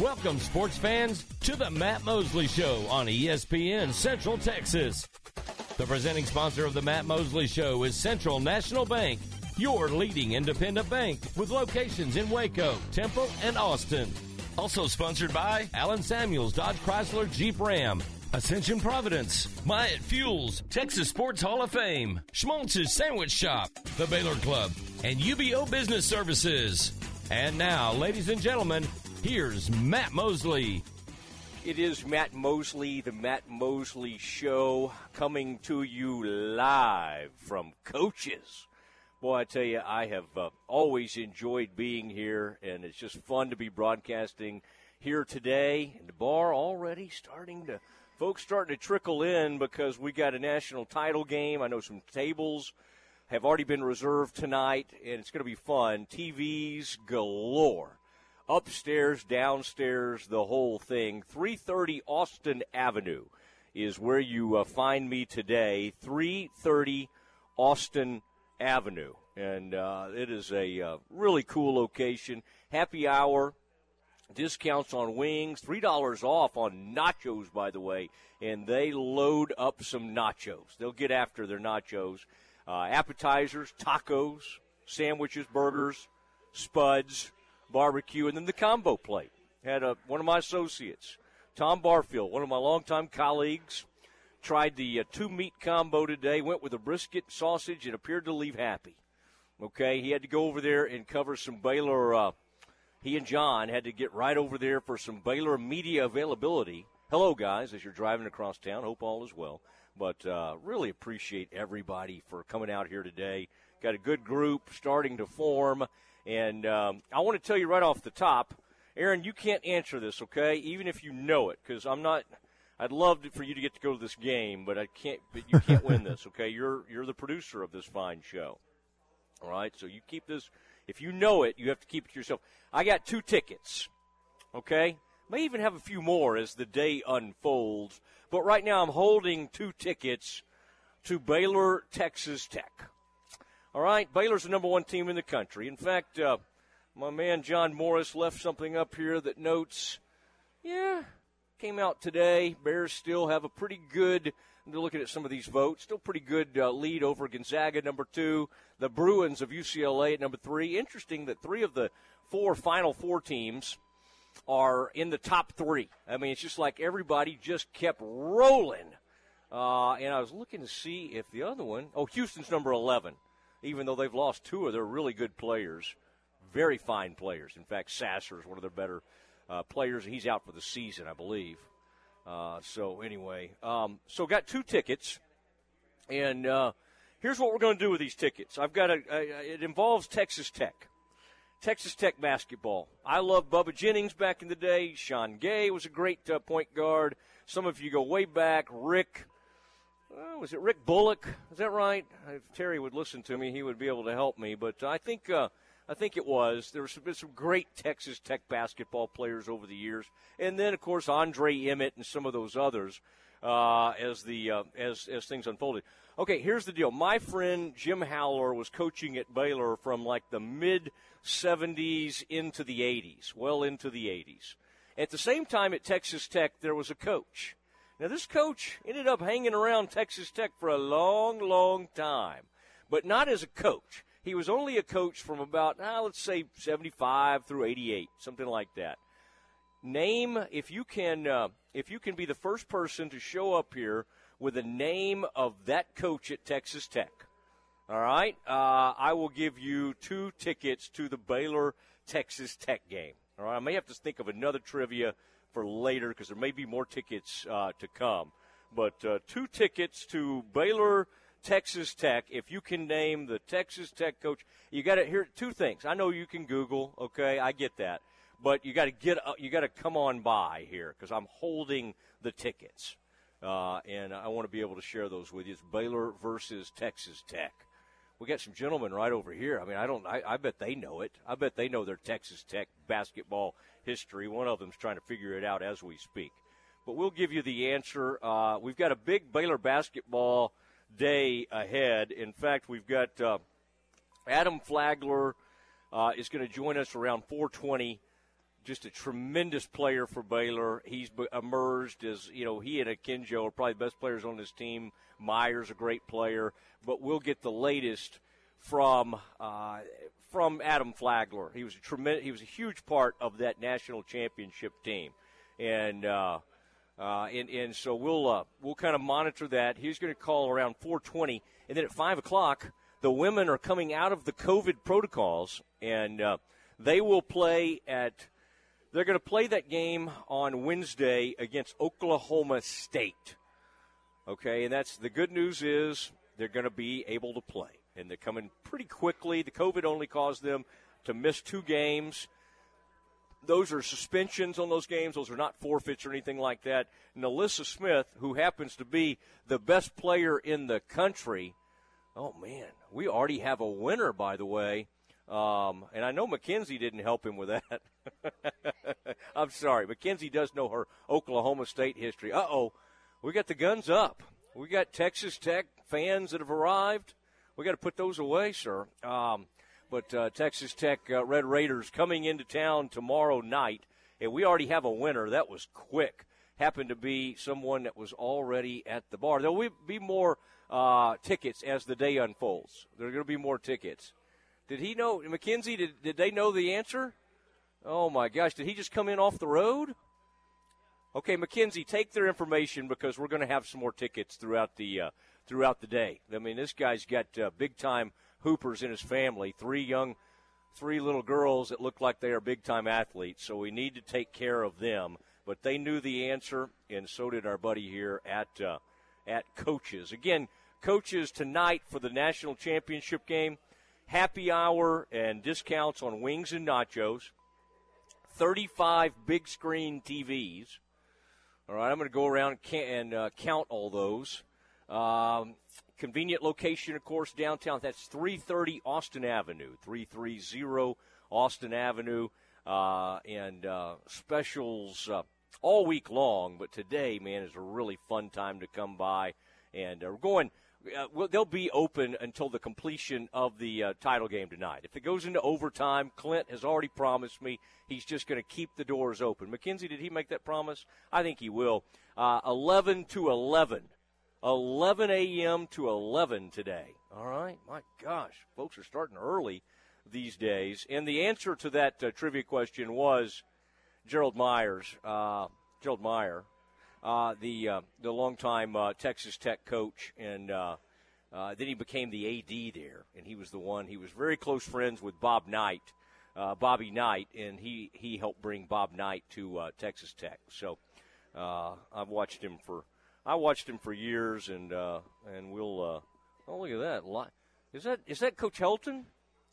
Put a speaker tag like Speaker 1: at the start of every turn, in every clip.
Speaker 1: Welcome, sports fans, to the Matt Mosley Show on ESPN Central Texas. The presenting sponsor of the Matt Mosley Show is Central National Bank, your leading independent bank with locations in Waco, Temple, and Austin. Also sponsored by Allen Samuels Dodge Chrysler Jeep Ram, Ascension Providence, Myatt Fuels, Texas Sports Hall of Fame, Schmaltz's Sandwich Shop, the Baylor Club, and UBO Business Services. And now, ladies and gentlemen, here's Matt Mosley.
Speaker 2: It is Matt Mosley, the Matt Mosley Show, coming to you live from Coaches. Boy, I tell you, I have uh, always enjoyed being here, and it's just fun to be broadcasting here today. And the bar already starting to, folks starting to trickle in because we got a national title game. I know some tables have already been reserved tonight, and it's going to be fun. TVs galore upstairs, downstairs, the whole thing. 330 Austin Avenue is where you uh, find me today. 330 Austin Avenue. And uh, it is a uh, really cool location. Happy hour, discounts on wings, $3 off on nachos, by the way. And they load up some nachos. They'll get after their nachos. Uh, appetizers, tacos, sandwiches, burgers, spuds barbecue, and then the combo plate. Had a, one of my associates, Tom Barfield, one of my longtime colleagues, tried the uh, two meat combo today, went with a brisket sausage, and appeared to leave happy. Okay, he had to go over there and cover some Baylor. Uh, he and John had to get right over there for some Baylor media availability. Hello, guys, as you're driving across town. Hope all is well. But uh, really appreciate everybody for coming out here today. Got a good group starting to form. And um, I want to tell you right off the top, Aaron, you can't answer this, okay? Even if you know it, because I'm not. I'd love to, for you to get to go to this game, but I can't. But you can't win this, okay? You're you're the producer of this fine show. All right, so you keep this. If you know it, you have to keep it to yourself. I got two tickets. Okay, may even have a few more as the day unfolds. But right now, I'm holding two tickets to Baylor, Texas Tech. All right, Baylor's the number one team in the country. In fact, uh, my man John Morris left something up here that notes, yeah, came out today. Bears still have a pretty good. They're looking at some of these votes. Still pretty good uh, lead over Gonzaga, number two. The Bruins of UCLA at number three. Interesting that three of the four Final Four teams are in the top three. I mean, it's just like everybody just kept rolling. Uh, and I was looking to see if the other one, oh, Houston's number 11 even though they've lost two of their really good players, very fine players. In fact, Sasser is one of their better uh, players. He's out for the season, I believe. Uh, so anyway, um, so got two tickets, and uh, here's what we're going to do with these tickets. I've got a, a, it involves Texas Tech. Texas Tech basketball. I love Bubba Jennings back in the day. Sean Gay was a great uh, point guard. Some of you go way back. Rick, uh, was it Rick Bullock? Is that right? If Terry would listen to me, he would be able to help me. But I think uh, I think it was. There's been some great Texas Tech basketball players over the years, and then of course Andre Emmett and some of those others uh, as the uh, as as things unfolded. Okay, here's the deal. My friend Jim Haller was coaching at Baylor from like the mid 70s into the 80s, well into the 80s. At the same time at Texas Tech, there was a coach now, this coach ended up hanging around Texas Tech for a long, long time, but not as a coach. He was only a coach from about, ah, let's say, 75 through 88, something like that. Name, if you can, uh, if you can be the first person to show up here with the name of that coach at Texas Tech. All right, uh, I will give you two tickets to the Baylor Texas Tech game. All right, I may have to think of another trivia for later because there may be more tickets uh, to come. But uh, two tickets to Baylor, Texas Tech. If you can name the Texas Tech coach, you got to hear two things. I know you can Google. Okay, I get that, but you got to get uh, you got to come on by here because I'm holding the tickets, uh, and I want to be able to share those with you. It's Baylor versus Texas Tech we got some gentlemen right over here. I mean, I don't. I, I, bet they know it. I bet they know their Texas Tech basketball history. One of them's trying to figure it out as we speak. But we'll give you the answer. Uh, we've got a big Baylor basketball day ahead. In fact, we've got uh, Adam Flagler uh, is going to join us around 420. Just a tremendous player for Baylor. He's emerged as you know he and Akinjo are probably the best players on this team. Mayer's a great player, but we'll get the latest from uh, from Adam Flagler. He was a tremendous. He was a huge part of that national championship team, and. Uh, uh, and, and so we'll uh, we'll kind of monitor that. He's going to call around 4:20, and then at five o'clock, the women are coming out of the COVID protocols, and uh, they will play at. They're going to play that game on Wednesday against Oklahoma State. Okay, and that's the good news is they're going to be able to play, and they're coming pretty quickly. The COVID only caused them to miss two games those are suspensions on those games. Those are not forfeits or anything like that. And NaLyssa Smith, who happens to be the best player in the country, oh man, we already have a winner, by the way. Um, and I know McKenzie didn't help him with that. I'm sorry. McKenzie does know her Oklahoma State history. Uh oh, we got the guns up. We got Texas Tech fans that have arrived. We got to put those away, sir. Um, but uh, Texas Tech uh, Red Raiders coming into town tomorrow night, and we already have a winner. That was quick. Happened to be someone that was already at the bar. There will be more uh, tickets as the day unfolds. There are going to be more tickets. Did he know, Mackenzie? Did, did they know the answer? Oh my gosh! Did he just come in off the road? Okay, Mackenzie, take their information because we're going to have some more tickets throughout the uh, throughout the day. I mean, this guy's got uh, big time Hoopers in his family, three young, three little girls that look like they are big time athletes. So we need to take care of them. But they knew the answer, and so did our buddy here at uh, at coaches. Again, coaches tonight for the national championship game. Happy hour and discounts on wings and nachos. 35 big screen TVs. All right, I'm going to go around and, uh, count all those. Um, Convenient location, of course, downtown. That's 330 Austin Avenue. 330 Austin Avenue. Uh, and uh, specials uh, all week long. But today, man, is a really fun time to come by. And uh, we're going. Uh, well, they'll be open until the completion of the uh, title game tonight. If it goes into overtime, Clint has already promised me he's just going to keep the doors open. McKenzie, did he make that promise? I think he will. 11 to 11 11 a.m. to 11 today. All right. My gosh, folks are starting early these days. And the answer to that uh, trivia question was Gerald Myers, uh, Gerald Meyer, uh, the uh, the longtime uh, Texas Tech coach, and uh, uh, then he became the AD there, and he was the one. He was very close friends with Bob Knight, Bobby Knight, and he he helped bring Bob Knight to Texas Tech. So I've watched him for I watched him for years, and uh, and we'll. Uh, oh, look at that! Is that is that Coach Helton?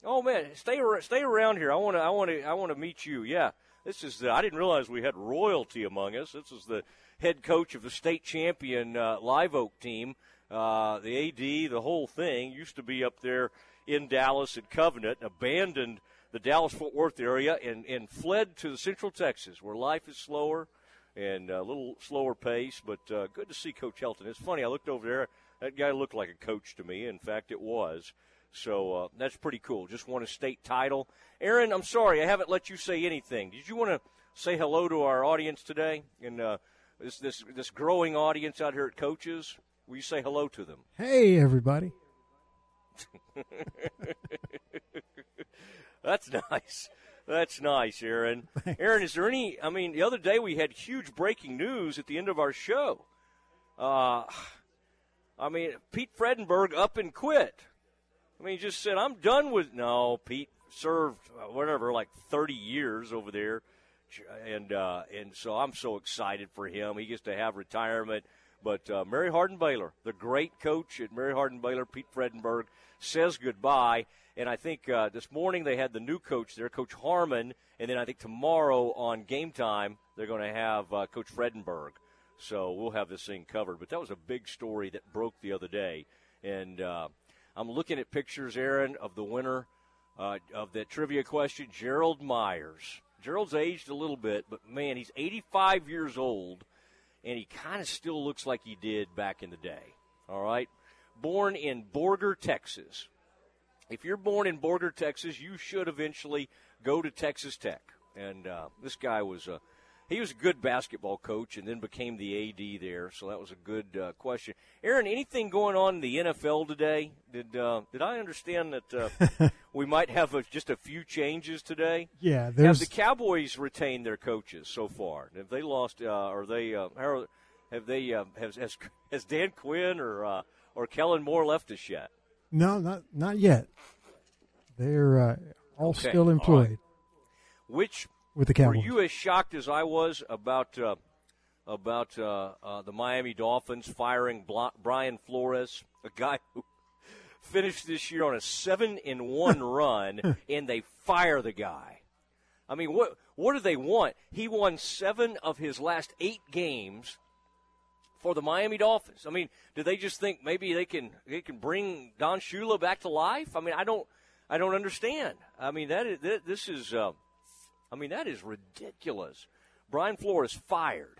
Speaker 2: Oh man, stay stay around here. I want to I want to I want to meet you. Yeah, this is. The, I didn't realize we had royalty among us. This is the head coach of the state champion uh, Live Oak team. Uh, the AD, the whole thing used to be up there in Dallas at Covenant, abandoned the Dallas Fort Worth area and, and fled to Central Texas, where life is slower and a little slower pace, but uh, good to see Coach Helton. It's funny, I looked over there. That guy looked like a coach to me. In fact, it was. So uh, that's pretty cool. Just won a state title. Aaron, I'm sorry, I haven't let you say anything. Did you want to say hello to our audience today and uh, this, this, this growing audience out here at Coaches? Will you say hello to them?
Speaker 3: Hey, everybody.
Speaker 2: that's nice. That's nice, Aaron. Aaron, is there any? I mean, the other day we had huge breaking news at the end of our show. Uh, I mean, Pete Fredenburg up and quit. I mean, he just said, "I'm done with." No, Pete served uh, whatever, like 30 years over there, and uh, and so I'm so excited for him. He gets to have retirement. But uh, Mary Hardin Baylor, the great coach at Mary Hardin Baylor, Pete Fredenburg, says goodbye. And I think uh, this morning they had the new coach there, Coach Harmon. And then I think tomorrow on game time, they're going to have uh, Coach Fredenburg. So we'll have this thing covered. But that was a big story that broke the other day. And uh, I'm looking at pictures, Aaron, of the winner uh, of that trivia question, Gerald Myers. Gerald's aged a little bit, but man, he's 85 years old, and he kind of still looks like he did back in the day. All right? Born in Borger, Texas if you're born in Borger, Texas, you should eventually go to Texas Tech. and uh, this guy was a he was a good basketball coach and then became the AD there. So that was a good uh, question. Aaron, anything going on in the NFL today? Did uh, did I understand that uh, we might have a, just a few changes today?
Speaker 3: Yeah, there's...
Speaker 2: have the Cowboys retained their coaches so far? Have they lost? Uh, are they? Uh, how have they? Uh, has, has has Dan Quinn or uh, or Kellen Moore left us yet?
Speaker 3: No, not not yet. They're uh, all okay. still employed. Right.
Speaker 2: Which
Speaker 3: with the Cowboys.
Speaker 2: Were you as shocked as I was about uh, about uh, uh, the Miami Dolphins firing Brian Flores, a guy who finished this year on a seven in one run, and they fire the guy? I mean, what what do they want? He won seven of his last eight games for the Miami Dolphins. I mean, do they just think maybe they can they can bring Don Shula back to life? I mean, I don't I don't understand. I mean, that is this is. Uh, I mean, that is ridiculous. Brian Flores fired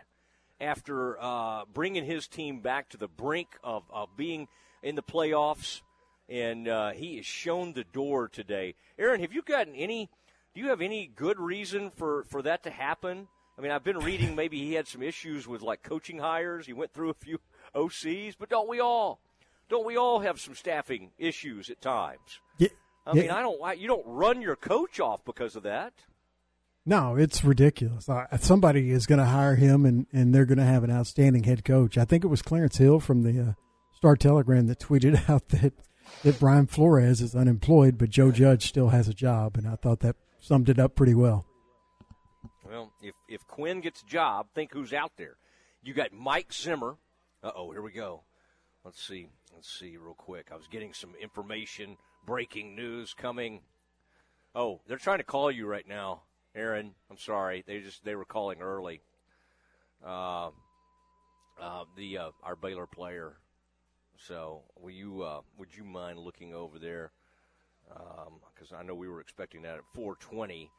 Speaker 2: after uh, bringing his team back to the brink of, of being in the playoffs, and uh, he is shown the door today. Aaron, have you gotten any? Do you have any good reason for for that to happen? I mean, I've been reading maybe he had some issues with like coaching hires. He went through a few OCs, but don't we all? Don't we all have some staffing issues at times?
Speaker 3: Yeah.
Speaker 2: I mean, I don't. You don't run your coach off because of that.
Speaker 3: No, it's ridiculous. somebody is going to hire him, and, and they're going to have an outstanding head coach. I think it was Clarence Hill from the uh, Star Telegram that tweeted out that that Brian Flores is unemployed, but Joe Judge still has a job, and I thought that summed it up pretty well.
Speaker 2: Well, if if Quinn gets a job, think who's out there. You got Mike Zimmer. Uh oh, here we go. Let's see. Let's see real quick. I was getting some information, breaking news coming. Oh, they're trying to call you right now. Aaron, I'm sorry. They just they were calling early. Uh, uh, the uh, our Baylor player. So, will you uh, would you mind looking over there? Because um, I know we were expecting that at 4:20.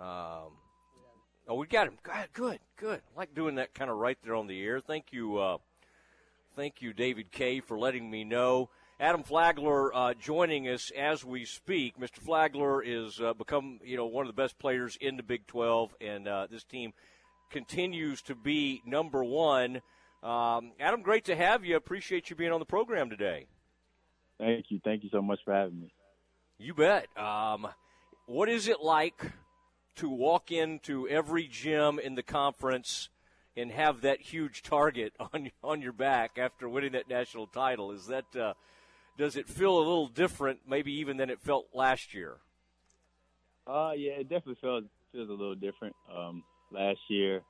Speaker 2: Um, oh, we got him. Good, good. I like doing that kind of right there on the air. Thank you, uh, thank you, David K, for letting me know. Adam Flagler uh, joining us as we speak. Mr. Flagler is uh, become you know one of the best players in the Big 12, and uh, this team continues to be number one. Um, Adam, great to have you. Appreciate you being on the program today.
Speaker 4: Thank you. Thank you so much for having me.
Speaker 2: You bet. Um, what is it like to walk into every gym in the conference and have that huge target on on your back after winning that national title? Is that uh, does it feel a little different, maybe even than it felt last year?
Speaker 4: Uh, yeah, it definitely feels feels a little different. Um, last year,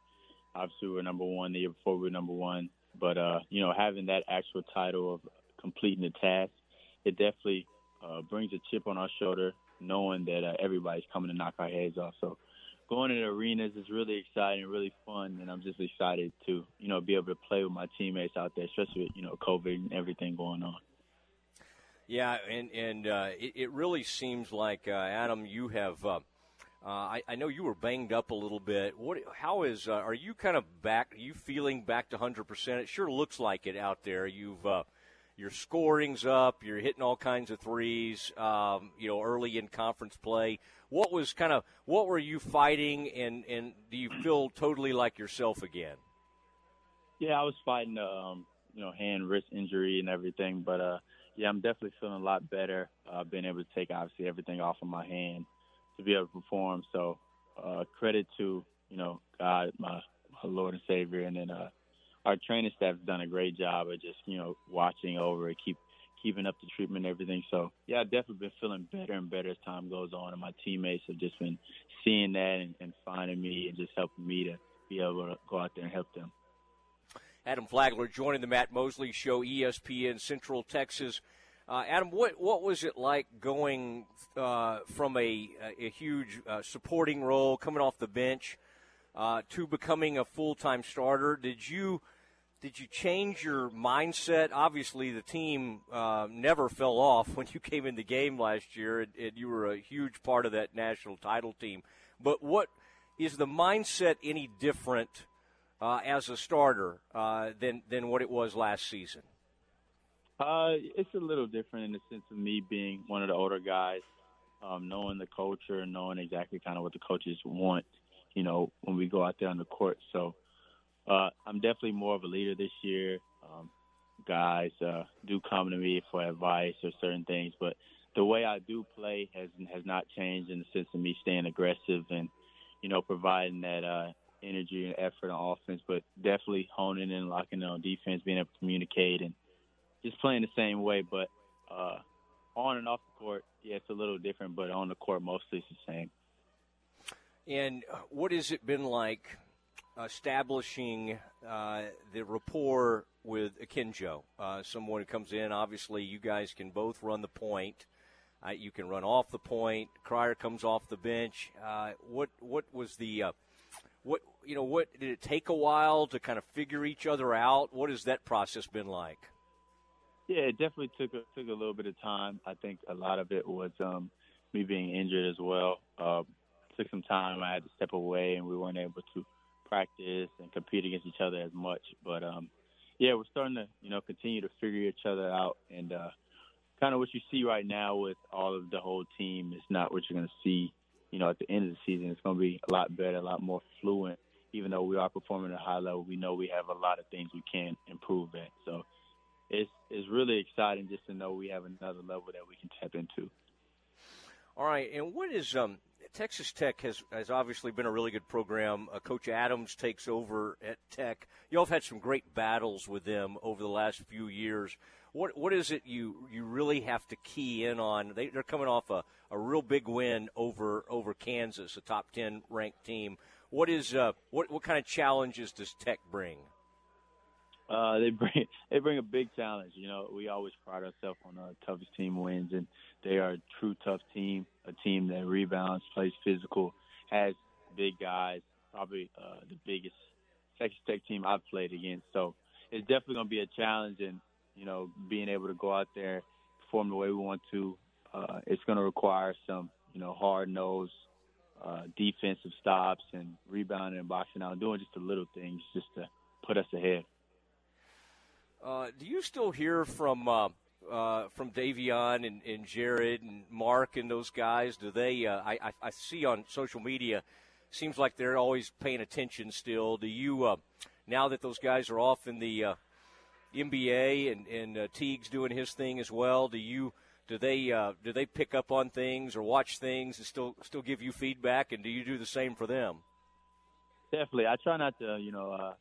Speaker 4: obviously we were number one. The year before we were number one, but uh, you know, having that actual title of completing the task, it definitely uh, brings a chip on our shoulder, knowing that uh, everybody's coming to knock our heads off. So going to the arenas is really exciting, really fun, and I'm just excited to you know be able to play with my teammates out there, especially with you know COVID and everything going on.
Speaker 2: Yeah, and and uh, it, it, really seems like uh, Adam, you have. Uh, uh, I, I, know you were banged up a little bit. What? How is? Uh, are you kind of back? Are you feeling back to hundred percent? It sure looks like it out there. You've uh, your scoring's up. You're hitting all kinds of threes. Um, you know, early in conference play. What was kind of what were you fighting, and and do you feel totally like yourself again?
Speaker 4: Yeah, I was fighting, um, you know, hand wrist injury and everything, but yeah, I'm definitely feeling a lot better. Uh, being able to take obviously everything off of my hand to be able to perform. So uh, credit to you know God, my, my Lord and Savior, and then uh, our training staff has done a great job of just you know watching over and keep keeping up the treatment and everything. So yeah, I've definitely been feeling better and better as time goes on, and my teammates have just been seeing that and, and finding me and just helping me to be able to go out there and help them.
Speaker 2: Adam Flagler joining the Matt Mosley Show, ESPN Central Texas. Uh, Adam, what what was it like going uh, from a, a huge uh, supporting role, coming off the bench, uh, to becoming a full time starter? Did you did you change your mindset? Obviously, the team uh, never fell off when you came in the game last year, and, and you were a huge part of that national title team. But what is the mindset any different? Uh, as a starter uh, than than what it was last season?
Speaker 4: Uh, it's a little different in the sense of me being one of the older guys, um, knowing the culture knowing exactly kind of what the coaches want you know, when we go out there on the court. So uh, I'm definitely more of a leader this year. Um, guys uh, do come to me for advice or certain things, but the way I do play has has not changed in the sense of me staying aggressive and you know providing that uh, energy and effort on offense, but definitely honing in, locking in on defense, being able to communicate, and just playing the same way. But uh, on and off the court, yeah, it's a little different, but on the court, mostly it's the same.
Speaker 2: And what has it been like establishing uh, the rapport with Akinjo? Uh, someone who comes in, obviously, you guys can both run the point. Uh, you can run off the point. Cryer comes off the bench. Uh, what what was the uh, what you know? What did it take a while to kind of figure each other out? What has that process been like?
Speaker 4: Yeah, it definitely took a, took a little bit of time. I think a lot of it was um, me being injured as well. Uh, took some time. I had to step away, and we weren't able to practice and compete against each other as much. But um, yeah, we're starting to you know continue to figure each other out, and uh, kind of what you see right now with all of the whole team is not what you're going to see. You know, at the end of the season, it's going to be a lot better, a lot more fluent. Even though we are performing at a high level, we know we have a lot of things we can improve at. So it's it's really exciting just to know we have another level that we can tap into.
Speaker 2: All right, and what is um, Texas Tech has has obviously been a really good program. Uh, Coach Adams takes over at Tech. You all have had some great battles with them over the last few years. What what is it you you really have to key in on? They, they're coming off a, a real big win over over Kansas, a top ten ranked team. What is uh, what what kind of challenges does Tech bring?
Speaker 4: Uh, they bring they bring a big challenge. You know, we always pride ourselves on our toughest team wins, and they are a true tough team. A team that rebounds, plays physical, has big guys. Probably uh, the biggest Texas Tech team I've played against. So it's definitely going to be a challenge, and you know, being able to go out there, perform the way we want to. Uh, it's going to require some, you know, hard nosed uh, defensive stops and rebounding and boxing out, doing just the little things just to put us ahead.
Speaker 2: Uh, do you still hear from uh, uh, from Davion and, and, Jared and Mark and those guys? Do they? Uh, I, I, see on social media, seems like they're always paying attention. Still, do you? Uh, now that those guys are off in the uh, NBA and and Teague's doing his thing as well, do you? Do they do they pick up on things or watch things and still still give you feedback? And do you do the same for them?
Speaker 4: Definitely, I try not to you know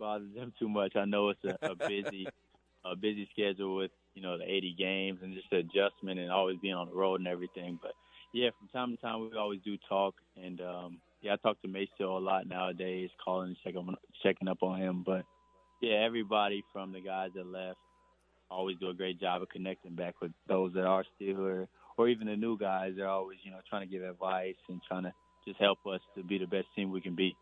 Speaker 4: bother them too much. I know it's a, a busy, a busy schedule with you know the 80 games and just the adjustment and always being on the road and everything. But yeah, from time to time we always do talk, and um, yeah, I talk to MaCio a lot nowadays, calling and checking checking up on him. But yeah, everybody from the guys that left always do a great job of connecting back with those that are still here, or even the new guys. They're always you know trying to give advice and trying to just help us to be the best team we can be.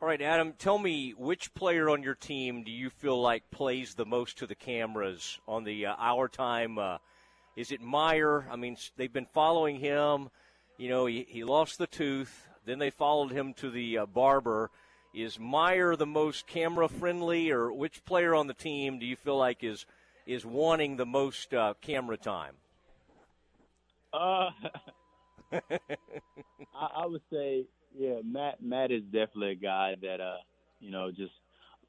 Speaker 2: All right, Adam, tell me which player on your team do you feel like plays the most to the cameras on the uh, Our Time? Uh, is it Mayer? I mean, they've been following him. You know, he, he lost the tooth. Then they followed him to the uh, barber. Is Mayer the most camera friendly, or which player on the team do you feel like is is wanting the most uh, camera time?
Speaker 4: Uh, I, I would say yeah, Matt. Matt is definitely a guy that uh, you know, just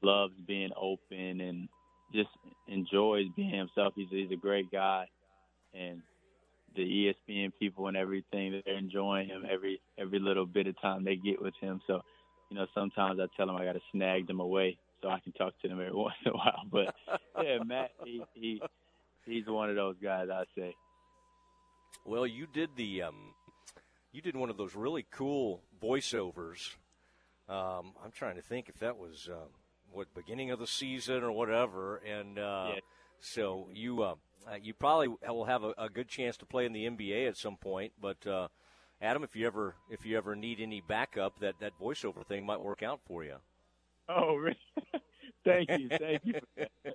Speaker 4: loves being open and just enjoys being himself. He's he's a great guy, and the ESPN people and everything they're enjoying him every every little bit of time they get with him. So, you know, sometimes I tell him I got to snag them away so I can talk to them every once in a while. But yeah, Matt, he he he's one of those guys I say.
Speaker 2: Well, you did the um, you did one of those really cool voiceovers. Um, I'm trying to think if that was uh, what beginning of the season or whatever, and uh, yeah. so you uh, uh, you probably will have a, a, good chance to play in the NBA at some point. But uh, Adam, if you ever if you ever need any backup, that that voiceover thing might work out for you.
Speaker 4: Oh, really? thank you, thank you.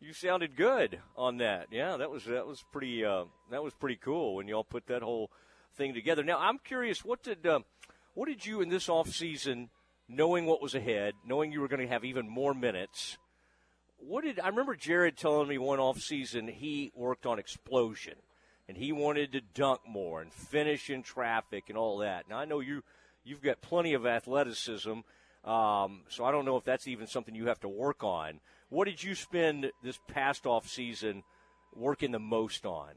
Speaker 2: you sounded good on that. Yeah, that was that was pretty uh, that was pretty cool when y'all put that whole thing together. Now, I'm curious, what did uh, what did you in this off season, knowing what was ahead, knowing you were going to have even more minutes? What did I remember Jared telling me one off season he worked on explosion, and he wanted to dunk more and finish in traffic and all that. Now I know you you've got plenty of athleticism, um, so I don't know if that's even something you have to work on. What did you spend this past off season working the most on?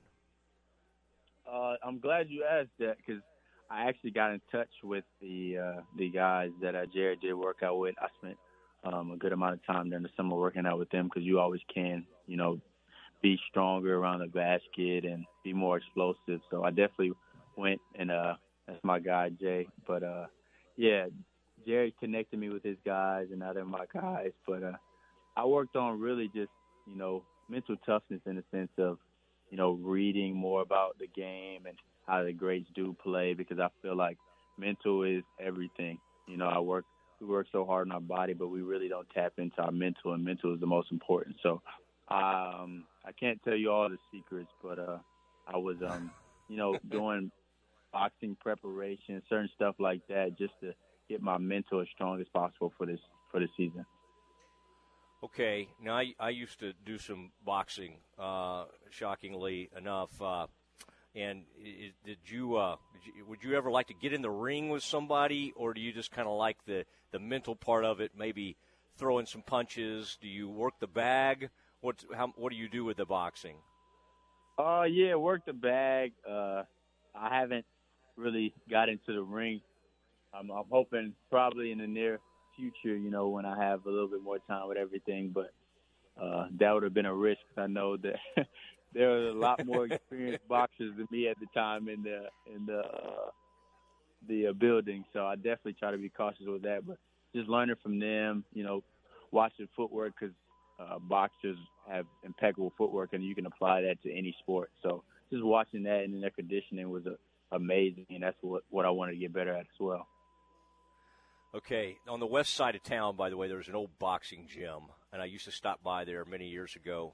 Speaker 4: Uh, I'm glad you asked that because I actually got in touch with the uh, the guys that uh, Jared did work out with. I spent um, a good amount of time during the summer working out with them because you always can, you know, be stronger around the basket and be more explosive. So I definitely went and uh, that's my guy Jay. But uh, yeah, Jared connected me with his guys, and now they're my guys. But uh, I worked on really just you know mental toughness in the sense of you know reading more about the game and how the greats do play because I feel like mental is everything. You know, I work we work so hard on our body, but we really don't tap into our mental, and mental is the most important. So, um, I can't tell you all the secrets, but uh, I was, um, you know, doing boxing preparation, certain stuff like that, just to get my mental as strong as possible for this for the season.
Speaker 2: Okay, now I, I used to do some boxing, uh, shockingly enough. Uh, and did you, uh, did you, would you ever like to get in the ring with somebody, or do you just kind of like the the mental part of it? Maybe throwing some punches. Do you work the bag? What how what do you do with the boxing?
Speaker 4: Uh, yeah, work the bag. Uh, I haven't really got into the ring. I'm, I'm hoping probably in the near future, you know, when I have a little bit more time with everything. But uh, that would have been a risk. I know that there were a lot more experienced boxers than me at the time in the in the uh, the uh, building. So I definitely try to be cautious with that. But just learning from them, you know, watching footwork because uh, boxers have impeccable footwork, and you can apply that to any sport. So just watching that and their conditioning was uh, amazing, and that's what what I wanted to get better at as well.
Speaker 2: Okay, on the west side of town, by the way, there's an old boxing gym, and I used to stop by there many years ago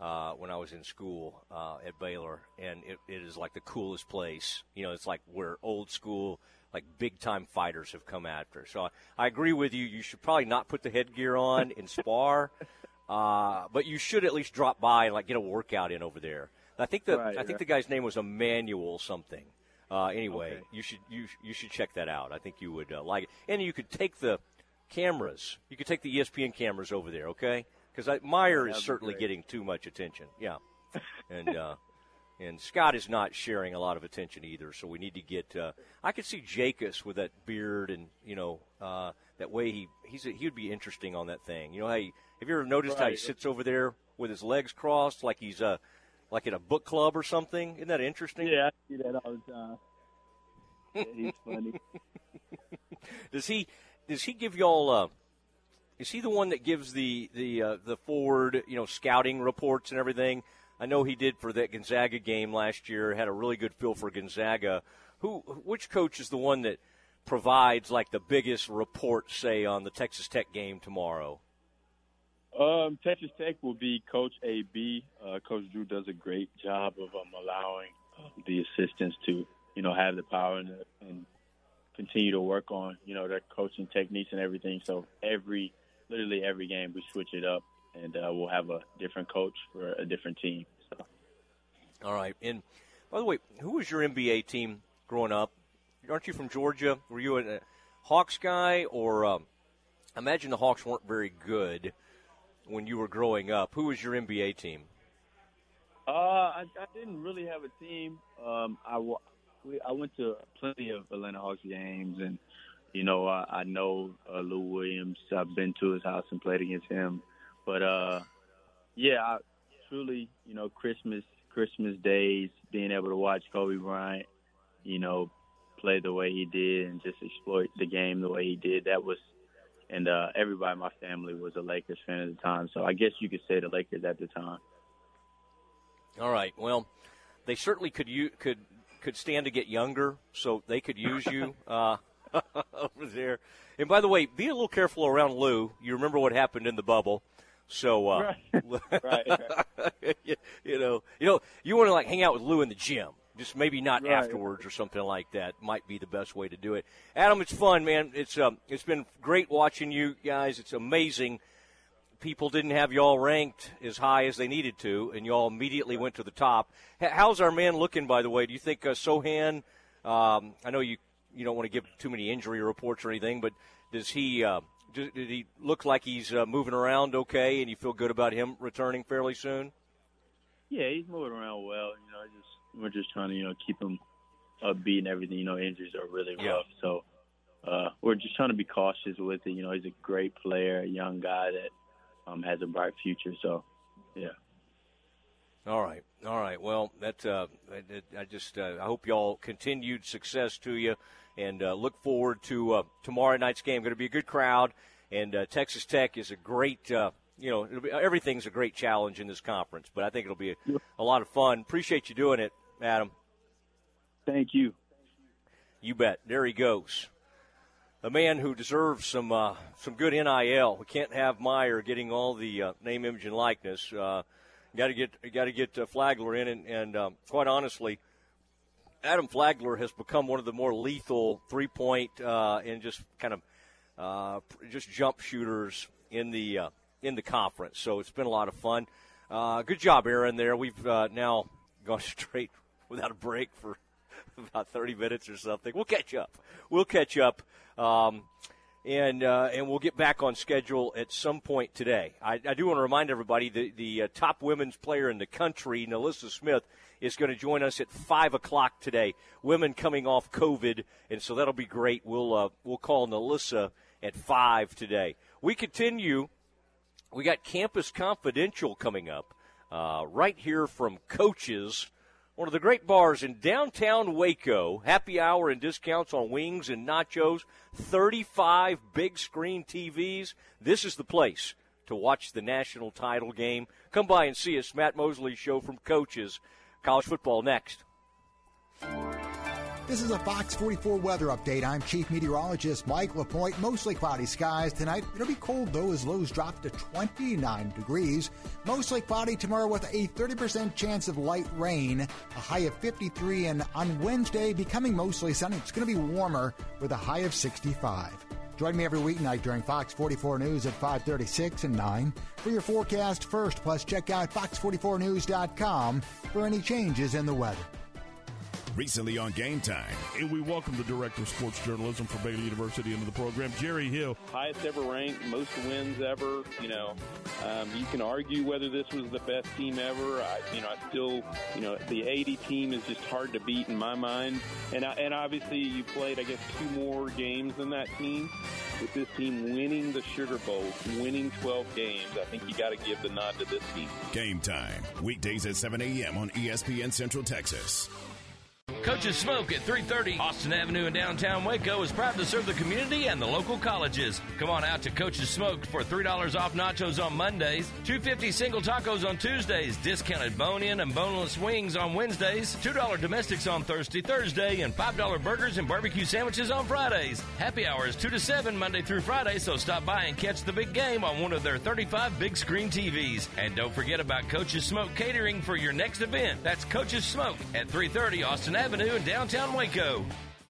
Speaker 2: uh, when I was in school uh, at Baylor, and it, it is like the coolest place. You know, it's like where old school, like big time fighters have come after. So I, I agree with you. You should probably not put the headgear on in spar, uh, but you should at least drop by and like get a workout in over there. I think the right, I think right. the guy's name was Emmanuel something. Uh, anyway, okay. you should you you should check that out. I think you would uh, like it, and you could take the cameras. You could take the ESPN cameras over there. Okay because Mayer is certainly getting too much attention. Yeah, and uh, and Scott is not sharing a lot of attention either. So we need to get. Uh, I could see Jakus with that beard and you know uh, that way he he's a, he would be interesting on that thing. You know, hey, have you ever noticed right. how he sits over there with his legs crossed like he's uh like in a book club or something? Isn't that interesting?
Speaker 4: Yeah, I see that all the time. Yeah, he's funny.
Speaker 2: does he does he give y'all uh, is he the one that gives the the uh, the forward you know scouting reports and everything? I know he did for that Gonzaga game last year. Had a really good feel for Gonzaga. Who which coach is the one that provides like the biggest report, say, on the Texas Tech game tomorrow?
Speaker 4: Um, Texas Tech will be Coach AB. Uh, Coach Drew does a great job of um, allowing uh, the assistants to, you know, have the power and, and continue to work on, you know, their coaching techniques and everything. So every literally every game we switch it up, and uh, we'll have a different coach for a different team. So.
Speaker 2: All right. And by the way, who was your NBA team growing up? Aren't you from Georgia? Were you a Hawks guy, or um, imagine the Hawks weren't very good when you were growing up? Who was your NBA team?
Speaker 4: Uh, I, I didn't really have a team. Um, I, I went to plenty of Atlanta Hawks games, and you know, I, I know uh, Lou Williams. I've been to his house and played against him. But uh, yeah, I, truly, you know, Christmas Christmas days, being able to watch Kobe Bryant, you know, play the way he did and just exploit the game the way he did. That was, and uh, everybody in my family was a Lakers fan at the time. So I guess you could say the Lakers at the time.
Speaker 2: All right. Well, they certainly could you could could stand to get younger, so they could use you. Uh, over there. And by the way, be a little careful around Lou. You remember what happened in the bubble. So, uh, right. right, you, know, you know, you want to like hang out with Lou in the gym. Just maybe not right. afterwards or something like that. Might be the best way to do it. Adam, it's fun, man. It's um, it's been great watching you guys. It's amazing people didn't have y'all ranked as high as they needed to, and y'all immediately went to the top. How's our man looking, by the way? Do you think uh, Sochan? Um, I know you you don't want to give too many injury reports or anything, but does he uh, did, he look like he's uh, moving around okay, and you feel good about him returning fairly soon?
Speaker 4: Yeah, he's moving around well. You know, just we're just trying to you know keep him upbeat and everything. You know, injuries are really
Speaker 2: Yeah.
Speaker 4: rough, so uh, we're just trying to be cautious with it. You know, he's a great player, a young guy that um, has a bright future. So, yeah.
Speaker 2: All right, all right. Well, that uh, I, I just uh, I hope y'all continued success to you, and uh, look forward to uh, tomorrow night's game. Going to be a good crowd, and uh, Texas Tech is a great. Uh, you know, it'll be, everything's a great challenge in this conference, but I think it'll be a, a lot of fun. Appreciate you doing it, Adam.
Speaker 4: Thank you.
Speaker 2: You bet. There he goes. A man who deserves some uh, some good NIL. We can't have Mayer getting all the uh, name, image, and likeness. Uh, got to get got to get uh, Flagler in, and, and um, quite honestly, Adam Flagler has become one of the more lethal three point uh, and just kind of uh, just jump shooters in the uh, in the conference. So it's been a lot of fun. Uh, good job, Aaron. There, we've uh, now gone straight without a break for about 30 minutes or something. We'll catch up. We'll catch up. Um, and uh, and we'll get back on schedule at some point today. I, I do want to remind everybody the the uh, top women's player in the country, NaLyssa Smith, is going to join us at five o'clock today. Women coming off COVID, and so that'll be great. We'll uh, we'll call NaLyssa at five today. We continue. We got Campus Confidential coming up uh, right here from Coaches one of the great bars in downtown Waco. Happy hour and discounts on wings and nachos. 35 big screen TVs. This is the place to watch the national title game. Come by and see us. Matt Mosley Show from Coaches. College football next.
Speaker 5: This is a Fox 44 weather update. I'm Chief Meteorologist Mike LaPointe. Mostly cloudy skies tonight. It'll be cold though as lows drop to 29 degrees. Mostly cloudy tomorrow with a 30% chance of light rain. A high of 53 and on Wednesday becoming mostly sunny. It's going to be warmer with a high of 65. Join me every weeknight during Fox 44 News at 536 and 9 for your forecast first. Plus check out fox44news.com for any changes in the weather.
Speaker 6: Recently on Game Time.
Speaker 7: And we welcome the director of sports journalism for Baylor University into the program, Jerry Hill.
Speaker 8: highest ever ranked, most wins ever. You know, um, you can argue whether this was the best team ever. I, you know, I still, you know, the 80 team is just hard to beat in my mind. And I, and obviously, you played, I guess, two more games than that team. With this team winning the Sugar Bowl, winning 12 games, I think you got to give the nod to this team.
Speaker 6: Game Time. Weekdays at 7 a.m. on ESPN Central Texas.
Speaker 1: Coach's Smoke at 330 Austin Avenue in downtown Waco is proud to serve the community and the local colleges. Come on out to Coach's Smoke for $3 off nachos on Mondays, 250 single tacos on Tuesdays, discounted bone-in and boneless wings on Wednesdays, $2 domestics on Thursday, Thursday, and $5 burgers and barbecue sandwiches on Fridays. Happy hour is 2 to 7 Monday through Friday, so stop by and catch the big game on one of their 35 big screen TVs. And don't forget about Coach's Smoke catering for your next event. That's Coach's Smoke at 330 Austin Avenue in downtown Waco.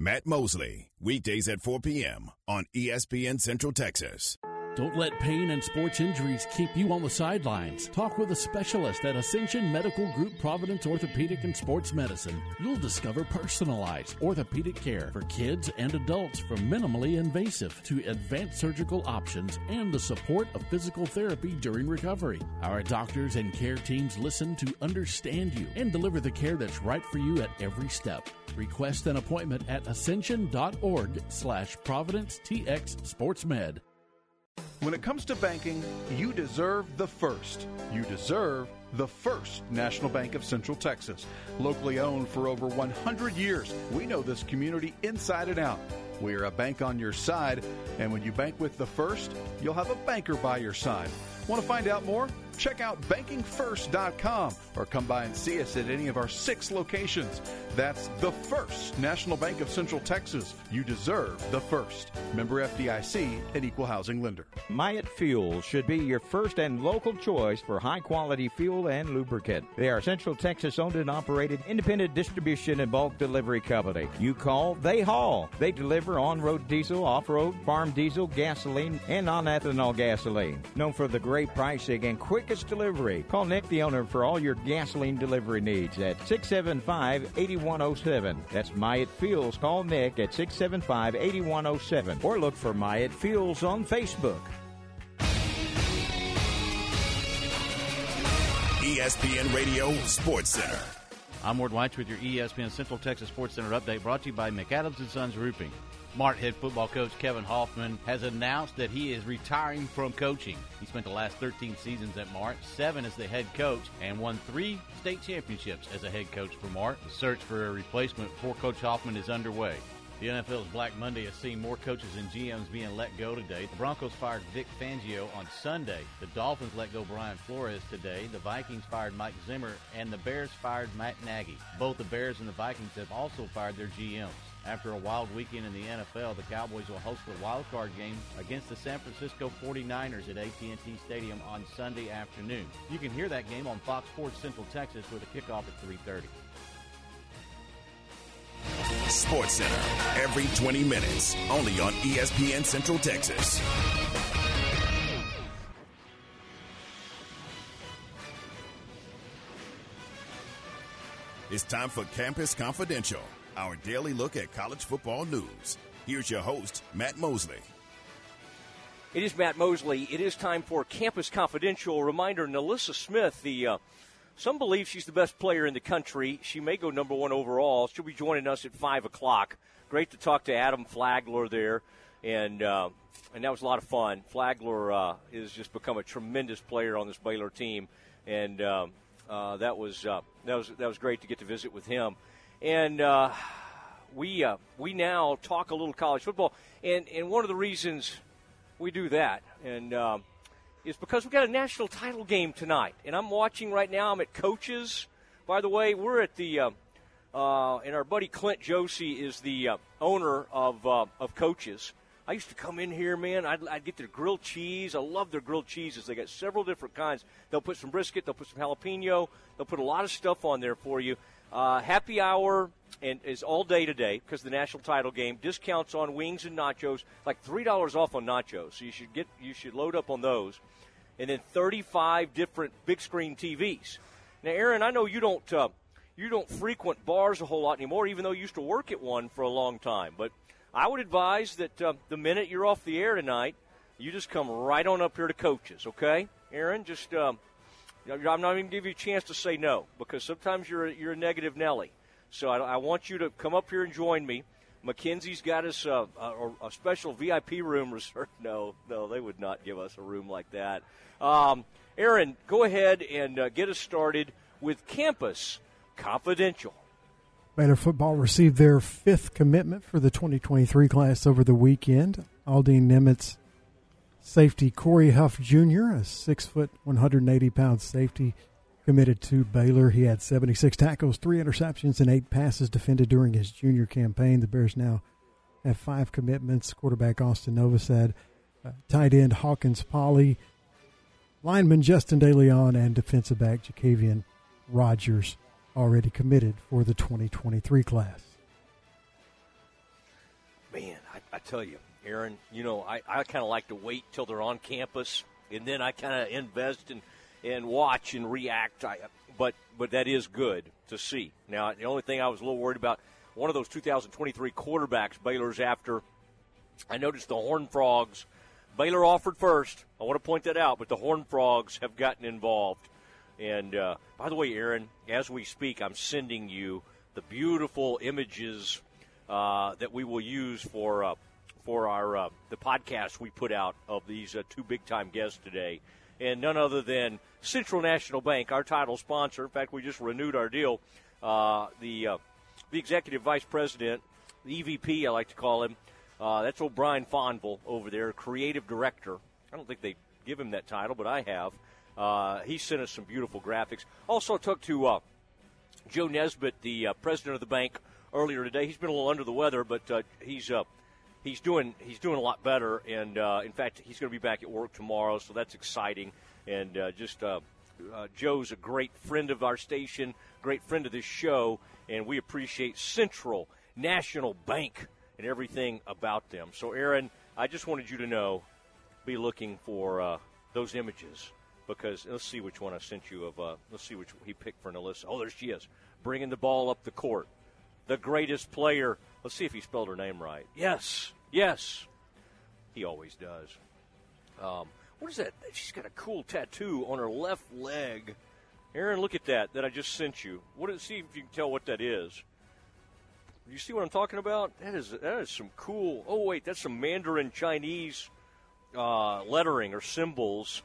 Speaker 6: Matt Mosley, weekdays at 4 p.m. on ESPN Central Texas.
Speaker 9: Don't let pain and sports injuries keep you on the sidelines. Talk with a specialist at Ascension Medical Group Providence Orthopedic and Sports Medicine. You'll discover personalized orthopedic care for kids and adults from minimally invasive to advanced surgical options and the support of physical therapy during recovery. Our doctors and care teams listen to understand you and deliver the care that's right for you at every step. Request an appointment at ascension.org slash Providence TX SportsMed.
Speaker 10: When it comes to banking, you deserve the first. You deserve the first National Bank of Central Texas. Locally owned for over 100 years, we know this community inside and out. We are a bank on your side, and when you bank with the first, you'll have a banker by your side. Want to find out more? Check out bankingfirst.com or come by and see us at any of our six locations. That's the First National Bank of Central Texas. You deserve the first. Member FDIC and equal housing lender.
Speaker 11: Myatt Fuel should be your first and local choice for high quality fuel and lubricant. They are Central Texas owned and operated independent distribution and bulk delivery company. You call, they haul. They deliver on road diesel, off road, farm diesel, gasoline, and non ethanol gasoline. Known for the great pricing and quickest delivery. Call Nick, the owner, for all your gasoline delivery needs at 675 8107. That's Myatt Fuels. Call Nick at 675 8107 or look for Myatt Fuels on Facebook.
Speaker 6: ESPN Radio Sports Center.
Speaker 12: I'm Ward White with your ESPN Central Texas Sports Center update brought to you by McAdams and Sons Roofing. Mart head football coach Kevin Hoffman has announced that he is retiring from coaching. He spent the last 13 seasons at Mart, seven as the head coach, and won three state championships as a head coach for Mart. The search for a replacement for Coach Hoffman is underway. The NFL's Black Monday has seen more coaches and GMs being let go today. The Broncos fired Vic Fangio on Sunday. The Dolphins let go Brian Flores today. The Vikings fired Mike Zimmer, and the Bears fired Matt Nagy. Both the Bears and the Vikings have also fired their GMs. After a wild weekend in the NFL, the Cowboys will host the wild card game against the San Francisco 49ers at AT&T Stadium on Sunday afternoon. You can hear that game on Fox Sports Central Texas with a kickoff at 3:30.
Speaker 6: Sports Center every 20 minutes, only on ESPN Central Texas. It's time for Campus Confidential, our daily look at college football news. Here's your host, Matt Mosley.
Speaker 2: It is Matt Mosley. It is time for Campus Confidential. Reminder: NaLyssa Smith, the uh, some believe she's the best player in the country. She may go number one overall. She'll be joining us at five o'clock. Great to talk to Adam Flagler there, and uh, and that was a lot of fun. Flagler uh, has just become a tremendous player on this Baylor team, and um, uh, that was uh, that was that was great to get to visit with him. And uh, we uh, we now talk a little college football, and and one of the reasons we do that, and um, is because we got a national title game tonight, and I'm watching right now. I'm at coaches. By the way, we're at the uh, uh, and our buddy Clint Josie is the uh, owner of uh, of coaches. I used to come in here, man. I'd, I'd, get their grilled cheese. I love their grilled cheeses. They got several different kinds. They'll put some brisket. They'll put some jalapeno. They'll put a lot of stuff on there for you. Uh, happy hour and is all day today because the national title game. Discounts on wings and nachos, like three dollars off on nachos. So you should get you should load up on those, and then thirty five different big screen TVs. Now, Aaron, I know you don't uh, you don't frequent bars a whole lot anymore, even though you used to work at one for a long time. But I would advise that uh, the minute you're off the air tonight, you just come right on up here to coaches. Okay, Aaron, just. Um, I'm not even going to give you a chance to say no because sometimes you're a, you're a negative Nelly. So I, I, want you to come up here and join me. Mackenzie's got us a, a, a, special VIP room reserved. No, no, they would not give us a room like that. Um, Aaron, go ahead and uh, get us started with Campus Confidential.
Speaker 3: Baylor football received their fifth commitment for the 2023 class over the weekend. Aldine Nimitz safety Corey Huff Jr., a six foot, 180 pound safety, committed to Baylor. He had 76 tackles, three interceptions, and eight passes defended during his junior campaign. The Bears now have five commitments. Quarterback Austin Novosad, uh, tight end Hawkins Polley, lineman Justin DeLeon, and defensive back Jacavian Rogers already committed for the 2023 class.
Speaker 2: Man, I, I tell you, Aaron, you know, I, I kind of like to wait till they're on campus, and then I kind of invest and and watch and react. I, but but that is good to see. Now, the only thing I was a little worried about, one of those 2023 quarterbacks Baylor's after, I noticed the Horn Frogs. Baylor offered first. I want to point that out, but the Horn Frogs have gotten involved. And uh, by the way, Aaron, as we speak, I'm sending you the beautiful images uh, that we will use for uh, for our uh, the podcast we put out of these uh, two big time guests today, and none other than Central National Bank, our title sponsor. In fact, we just renewed our deal. Uh, the uh, the executive vice president, the EVP, I like to call him. Uh, that's O'Brien Fonville over there, creative director. I don't think they give him that title, but I have. He sent us some beautiful graphics. Also, talked to Joe Nesbitt, the president of the bank, earlier today. He's been a little under the weather, but uh, he's uh, he's doing he's doing a lot better. And uh, in fact, he's going to be back at work tomorrow, so that's exciting. And uh, just uh, uh, Joe's a great friend of our station, great friend of this show, and we appreciate Central National Bank and everything about them. So, Aaron, I just wanted you to know, be looking for uh, those images because let's see which one I sent you of. Uh, let's see which he picked for Alyssa. Oh, there she is, bringing the ball up the court. The greatest player. Let's see if he spelled her name right. Yes, yes, he always does. Um, what is that? She's got a cool tattoo on her left leg. Aaron, look at that that I just sent you. What? is- See if you can tell what that is. You see what I'm talking about? That is that is some cool. Oh wait, that's some Mandarin Chinese uh, lettering or symbols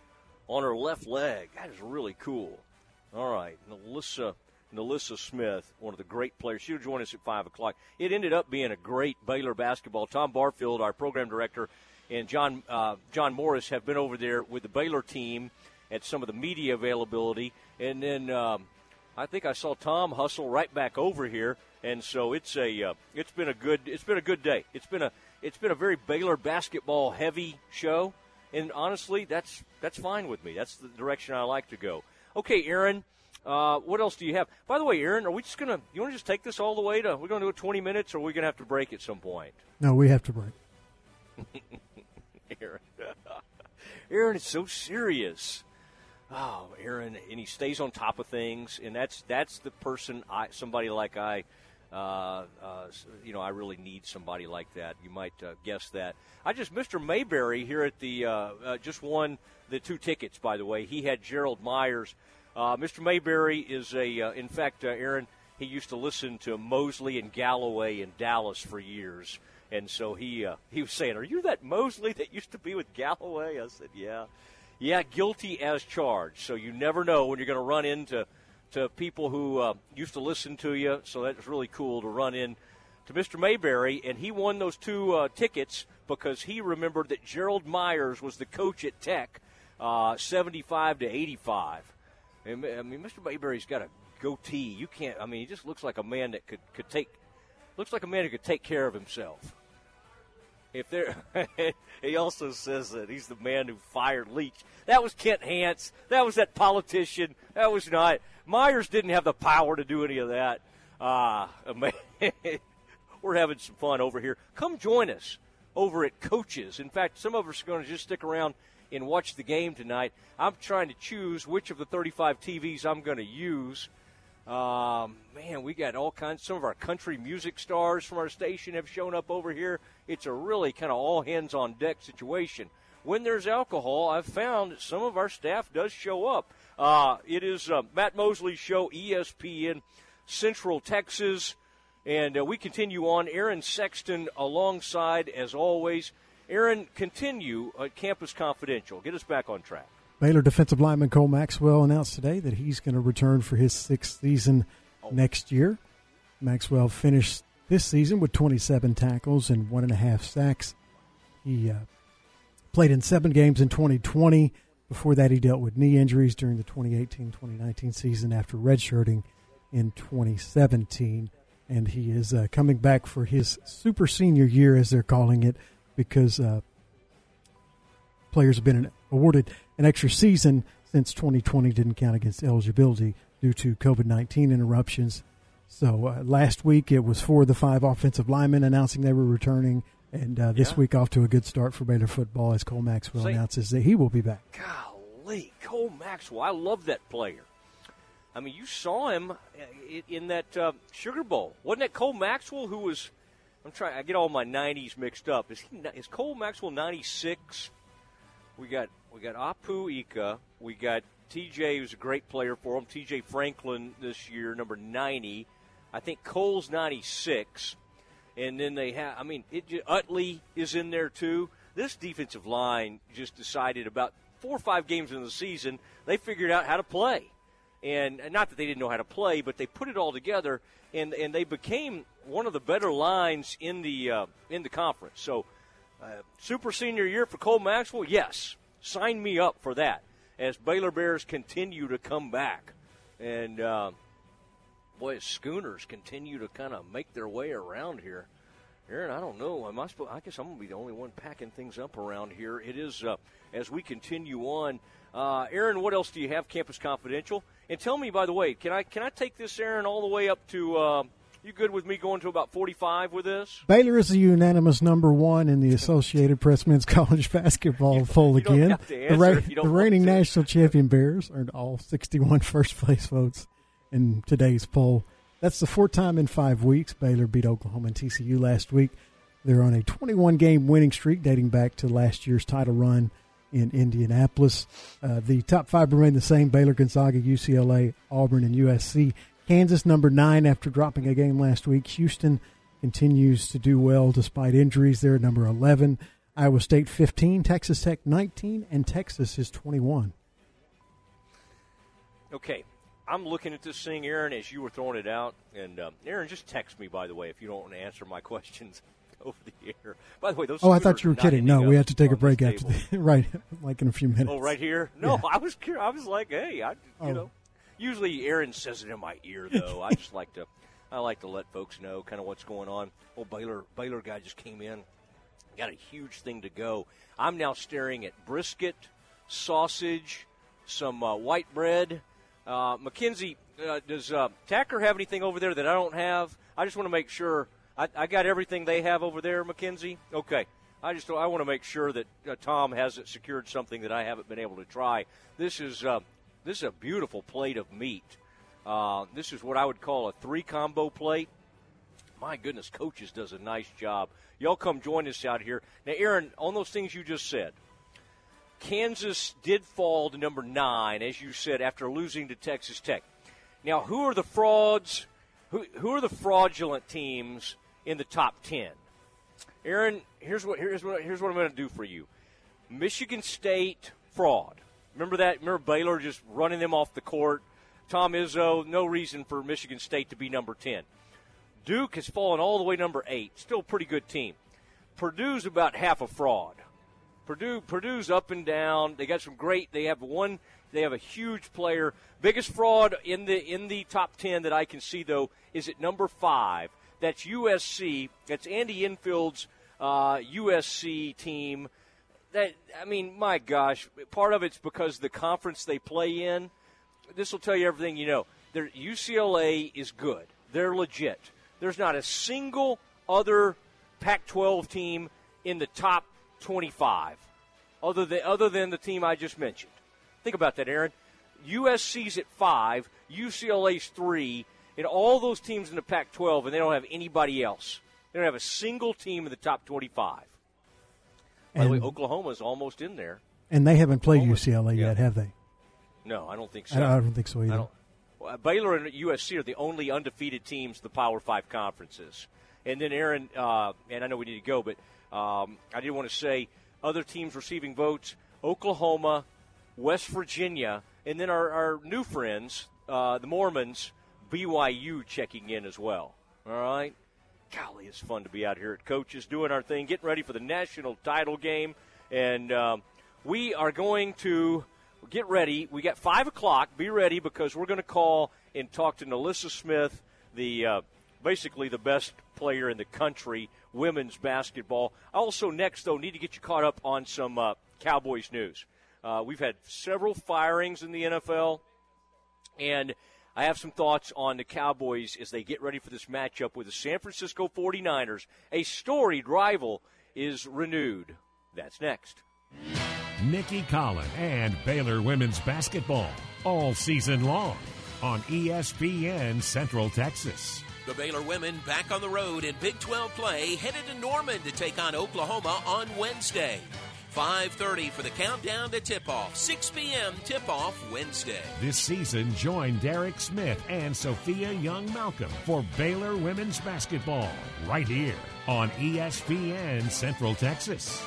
Speaker 2: on her left leg. That is really cool. All right, NaLyssa NaLyssa Smith, one of the great players. She'll join us at five o'clock. It ended up being a great Baylor basketball. Tom Barfield, our program director, and John uh, John Morris have been over there with the Baylor team at some of the media availability, and then um, I think I saw Tom hustle right back over here, and so it's a uh, it's been a good it's been a good day. It's been a it's been a very Baylor basketball heavy show, and honestly, that's that's fine with me. That's the direction I like to go. Okay, Aaron. Uh, what else do you have? By the way, Aaron, are we just gonna? You want to just take this all the way to? We're gonna do it 20 minutes, or are we gonna have to break at some point?
Speaker 3: No, we have to break.
Speaker 2: Aaron, Aaron is so serious. Oh, Aaron, and he stays on top of things, and that's that's the person I somebody like I, uh, uh, you know, I really need somebody like that. You might uh, guess that. I just Mr. Mayberry here at the uh, uh, just won the two tickets. By the way, he had Gerald Myers. Uh, Mr. Mayberry is a, uh, in fact, uh, Aaron. He used to listen to Mosley and Galloway in Dallas for years, and so he uh, he was saying, "Are you that Mosley that used to be with Galloway?" I said, "Yeah." Yeah, guilty as charged. So you never know when you're going to run into to people who uh, used to listen to you. So that's really cool to run in to Mr. Mayberry, and he won those two uh, tickets because he remembered that Gerald Myers was the coach at Tech, uh, 75 to 85. And, I mean, Mr. Mayberry's got a goatee. You can't. I mean, he just looks like a man that could could take. Looks like a man who could take care of himself. If there, he also says that he's the man who fired Leach. That was Kent Hance. That was that politician. That was not Myers. Didn't have the power to do any of that. Ah, man, we're having some fun over here. Come join us over at Coaches. In fact, some of us are going to just stick around and watch the game tonight. I'm trying to choose which of the 35 TVs I'm going to use. Um, man, we got all kinds. Some of our country music stars from our station have shown up over here. It's a really kind of all hands on deck situation. When there's alcohol, I've found some of our staff does show up. Uh, it is uh, Matt Mosley's show, ESPN Central Texas, and uh, we continue on. Aaron Sexton alongside, as always. Aaron, continue at Campus Confidential. Get us back on track.
Speaker 3: Baylor defensive lineman Cole Maxwell announced today that he's going to return for his sixth season next year. Maxwell finished this season with 27 tackles and one and a half sacks. He uh, played in seven games in 2020. Before that, he dealt with knee injuries during the 2018 2019 season after redshirting in 2017. And he is uh, coming back for his super senior year, as they're calling it, because uh, players have been awarded an extra season since 2020 didn't count against eligibility due to COVID 19 interruptions. So uh, last week it was four of the five offensive linemen announcing they were returning, and uh, this
Speaker 2: Yeah.
Speaker 3: week off to a good start for Baylor football as Cole Maxwell
Speaker 2: Say-
Speaker 3: announces that he will be back.
Speaker 2: Golly, Cole Maxwell. I love that player. I mean, you saw him uh, in that uh, Sugar Bowl. Wasn't that Cole Maxwell who was? I'm trying. I get all my '90s mixed up. Is he? Is Cole Maxwell '96? We got we got Apu Ika. We got TJ, who's a great player for him. TJ Franklin this year, number 90. I think Cole's 96. And then they have, I mean, it, Utley is in there too. This defensive line just decided about four or five games in the season, they figured out how to play. And not that they didn't know how to play, but they put it all together, and, and they became one of the better lines in the uh, in the conference. So, uh, super senior year for Cole Maxwell, yes, sign me up for that. as Baylor Bears continue to come back. And, uh, boy, Schooners continue to kind of make their way around here. Aaron, I don't know. Am I, supposed, I guess I'm going to be the only one packing things up around here. It is uh, as we continue on. Uh, Aaron, what else do you have? Campus Confidential, and tell me, by the way, can I can I take this, Aaron, all the way up to? Uh, you good with me going to about 45 with this?
Speaker 3: Baylor is the unanimous number one in the Associated Press men's college basketball poll again.
Speaker 2: The,
Speaker 3: ra- the reigning national champion Bears earned all 61 first place votes in today's poll. That's the fourth time in five weeks. Baylor beat Oklahoma and TCU last week. They're on a 21 game winning streak dating back to last year's title run in Indianapolis. Uh, the top five remain the same Baylor, Gonzaga, UCLA, Auburn, and USC. Kansas, number nine, after dropping a game last week. Houston continues to do well despite injuries. They're number 11. Iowa State, 15. Texas Tech, 19. And Texas is 21.
Speaker 2: Okay. I'm looking at this thing, Aaron, as you were throwing it out. And um, Aaron, just text me, by the way, if you don't want to answer my questions over the air. By the way, those.
Speaker 3: Oh, I thought you were kidding. No, we have to take a break after the, right, like in a few minutes.
Speaker 2: Oh, right here. No,
Speaker 3: Yeah.
Speaker 2: I was I was like, hey, I, you
Speaker 3: Oh.
Speaker 2: know, usually Aaron says it in my ear though. I just like to, I like to let folks know kind of what's going on. Oh, Baylor Baylor guy just came in, got a huge thing to go. I'm now staring at brisket, sausage, some uh, white bread. Uh, Mackenzie, uh, does uh, Tacker have anything over there that I don't have? I just want to make sure I, I got everything they have over there, McKenzie. Okay. I just I want to make sure that uh, Tom hasn't secured something that I haven't been able to try. This is uh, this is a beautiful plate of meat. Uh, this is what I would call a three combo plate. My goodness, coaches does a nice job. Y'all come join us out here now, Aaron. On those things you just said, Kansas did fall to number nine, as you said, after losing to Texas Tech. Now, who are the frauds? Who, who are the fraudulent teams in the top ten? Aaron, here's what here's what here's what I'm going to do for you. Michigan State fraud. Remember that? Remember Baylor just running them off the court. Tom Izzo, no reason for Michigan State to be number ten. Duke has fallen all the way number eight. Still a pretty good team. Purdue's about half a fraud. Purdue Purdue's up and down. They got some great. They have one. They have a huge player. Biggest fraud in the in the top ten that I can see though is at number five. That's USC. That's Andy Enfield's uh, USC team. That I mean, my gosh, part of it's because the conference they play in. This will tell you everything you know. Their UCLA is good. They're legit. There's not a single other Pac-12 team in the top 25, other than other than the team I just mentioned. Think about that, Aaron. USC's at five, UCLA's three, and all those teams in the Pac-12, and they don't have anybody else. They don't have a single team in the top 25. By the way,
Speaker 3: And-
Speaker 2: Oklahoma's almost in there.
Speaker 3: And they haven't played UCLA yet, have they?
Speaker 2: No, I don't think
Speaker 3: I
Speaker 2: so.
Speaker 3: don't- I don't think so either.
Speaker 2: I don't- well, Baylor and USC are the only undefeated teams in the Power Five conferences. And then Aaron, uh, and I know we need to go, but um, I did want to say other teams receiving votes: Oklahoma, West Virginia, and then our, our new friends, uh, the Mormons, BYU, checking in as well. All right. Golly, it's fun to be out here at Coaches doing our thing, getting ready for the national title game, and um, we are going to get ready. We got five o'clock. Be ready because we're going to call and talk to NaLyssa Smith, the uh, basically the best player in the country, women's basketball. Also, next though, need to get you caught up on some uh, Cowboys news. Uh, we've had several firings in the NFL, and I have some thoughts on the Cowboys as they get ready for this matchup with the San Francisco 49ers. A storied rival is renewed. That's next.
Speaker 13: Nicki Collen and Baylor women's basketball all season long on ESPN Central Texas.
Speaker 14: The Baylor women back on the road in Big 12 play, headed to Norman to take on Oklahoma on Wednesday. 5:30 for the countdown to tip-off. 6 p.m. tip-off Wednesday.
Speaker 13: This season, join Derek Smith and Sophia Young Malcolm for Baylor women's basketball right here on ESPN Central Texas.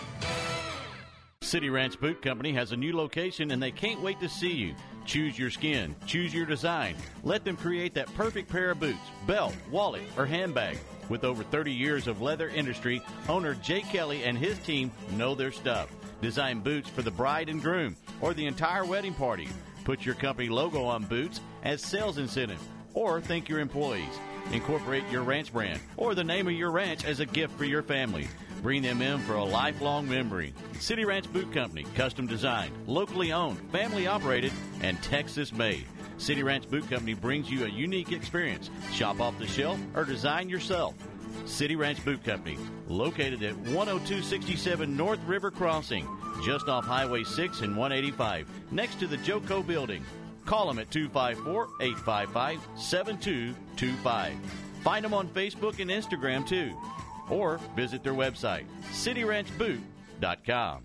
Speaker 12: City Ranch Boot Company has a new location and they can't wait to see you. Choose your skin, choose your design. Let them create that perfect pair of boots, belt, wallet, or handbag. With over 30 years of leather industry, owner Jay Kelly and his team know their stuff. Design boots for the bride and groom or the entire wedding party. Put your company logo on boots as sales incentive or thank your employees. Incorporate your ranch brand or the name of your ranch as a gift for your family. Bring them in for a lifelong memory. City Ranch Boot Company, custom designed, locally owned, family operated, and Texas made. City Ranch Boot Company brings you a unique experience. Shop off the shelf or design yourself. City Ranch Boot Company, located at 10267 North River Crossing, just off Highway 6 and 185, next to the Joco Building. Call them at 254 855 7225. Find them on Facebook and Instagram too. Or visit their website, cityranchboot.com.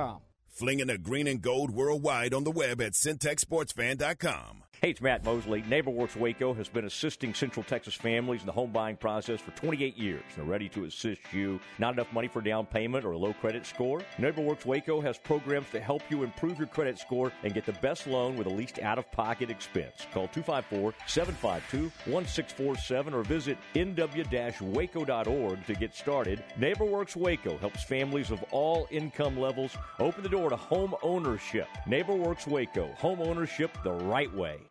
Speaker 6: Flinging the green and gold worldwide on the web at syntechsportsfan.com.
Speaker 2: Hey, it's Matt Mosley. NeighborWorks Waco has been assisting Central Texas families in the home buying process for 28 years. They're ready to assist you. Not enough money for down payment or a low credit score? NeighborWorks Waco has programs to help you improve your credit score and get the best loan with the least out of pocket expense. Call 254 752 1647 or visit nw waco.org to get started. NeighborWorks Waco helps families of all income levels open the door to home ownership. NeighborWorks Waco, home ownership the right way.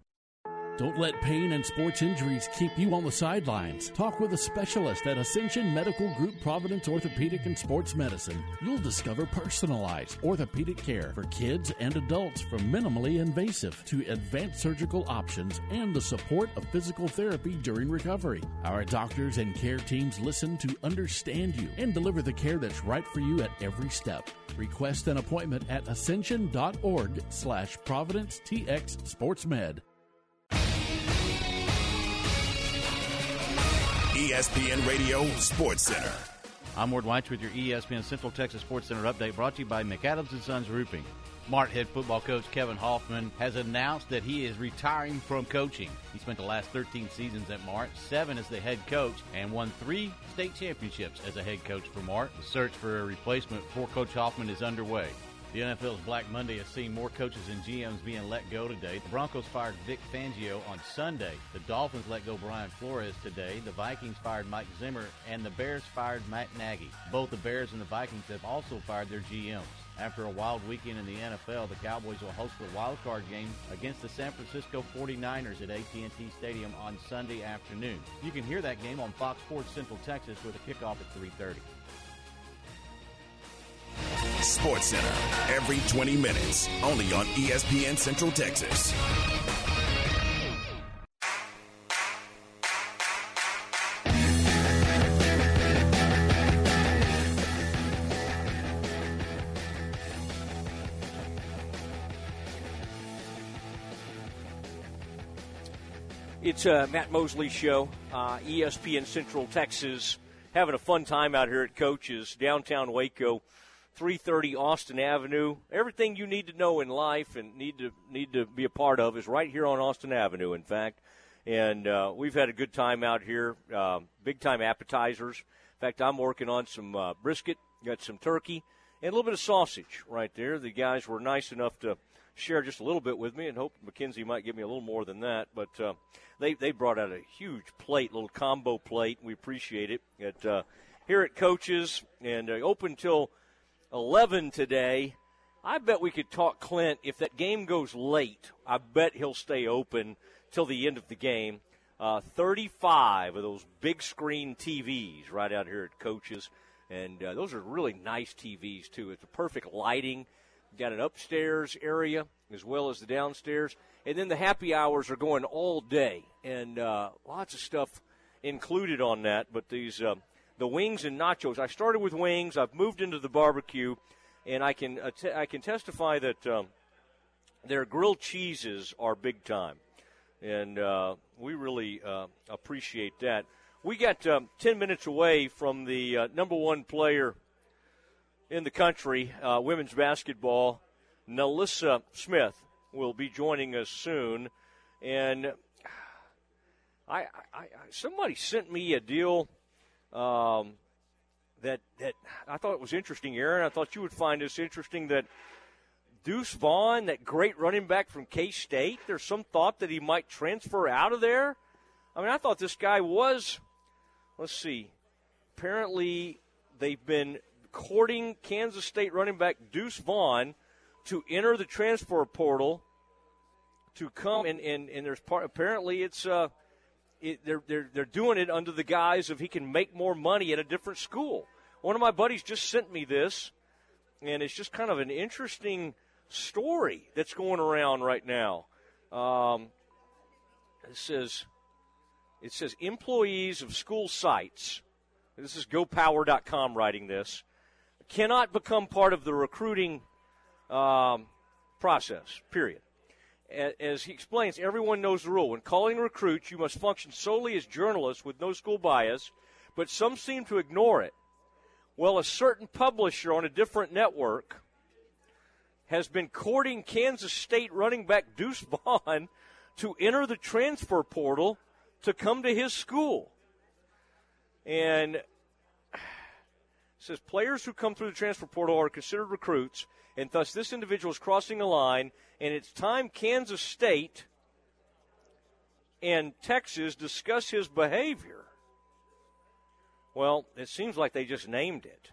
Speaker 9: Don't let pain and sports injuries keep you on the sidelines. Talk with a specialist at Ascension Medical Group Providence Orthopedic and Sports Medicine. You'll discover personalized orthopedic care for kids and adults from minimally invasive to advanced surgical options and the support of physical therapy during recovery. Our doctors and care teams listen to understand you and deliver the care that's right for you at every step. Request an appointment at ascension.org slash providence tx sportsmed.
Speaker 6: ESPN Radio Sports Center.
Speaker 12: I'm Ward White with your ESPN Central Texas Sports Center update brought to you by McAdams and Sons Roofing. Mart head football coach Kevin Hoffman has announced that he is retiring from coaching. He spent the last 13 seasons at Mart, seven as the head coach, and won three state championships as a head coach for Mart. The search for a replacement for Coach Hoffman is underway. The NFL's Black Monday has seen more coaches and GMs being let go today. The Broncos fired Vic Fangio on Sunday. The Dolphins let go Brian Flores today. The Vikings fired Mike Zimmer, and the Bears fired Matt Nagy. Both the Bears and the Vikings have also fired their GMs. After a wild weekend in the NFL, the Cowboys will host the wild card game against the San Francisco 49ers at AT&T Stadium on Sunday afternoon. You can hear that game on Fox Sports Central Texas with a kickoff at 3:30.
Speaker 6: Sports Center every 20 minutes, only on ESPN Central Texas.
Speaker 2: It's uh, Matt Mosley Show, uh, ESPN Central Texas. Having a fun time out here at Coach's, downtown Waco. 330 Austin Avenue. Everything you need to know in life and need to need to be a part of is right here on Austin Avenue. In fact, and uh, we've had a good time out here. Uh, big time appetizers. In fact, I'm working on some uh, brisket. Got some turkey and a little bit of sausage right there. The guys were nice enough to share just a little bit with me, and hope McKenzie might give me a little more than that. But uh, they they brought out a huge plate, little combo plate. We appreciate it. At uh, here at Coaches and uh, open till 11 today. I bet we could talk Clint if that game goes late. I bet he'll stay open till the end of the game. Uh, 35 of those big screen TVs right out here at Coaches. and uh, those are really nice TVs too. It's a perfect lighting. Got an upstairs area as well as the downstairs, and then the happy hours are going all day, and uh, lots of stuff included on that. But these uh, the wings and nachos. I started with wings. I've moved into the barbecue, and I can att- I can testify that um, their grilled cheeses are big time, and uh, we really uh, appreciate that. We got um, ten minutes away from the uh, number one player in the country, uh, women's basketball. NaLyssa Smith will be joining us soon, and I, I, I somebody sent me a deal um, that that I thought it was interesting, Aaron. I thought you would find this interesting that Deuce Vaughn, that great running back from K State, there's some thought that he might transfer out of there. I mean, I thought this guy was. Let's see. Apparently, they've been courting Kansas State running back Deuce Vaughn to enter the transfer portal to come and and, and there's part apparently it's uh it, they're, they're, they're doing it under the guise of he can make more money at a different school. One of my buddies just sent me this, and it's just kind of an interesting story that's going around right now. Um, it says it says employees of school sites. This is GoPower.com writing this cannot become part of the recruiting um, process. Period as he explains, everyone knows the rule. When calling recruits, you must function solely as journalists with no school bias, but some seem to ignore it. Well, a certain publisher on a different network has been courting Kansas State running back Deuce Vaughn to enter the transfer portal to come to his school. And says players who come through the transfer portal are considered recruits, and thus this individual is crossing a line and it's time Kansas State and Texas discuss his behavior. Well, it seems like they just named it.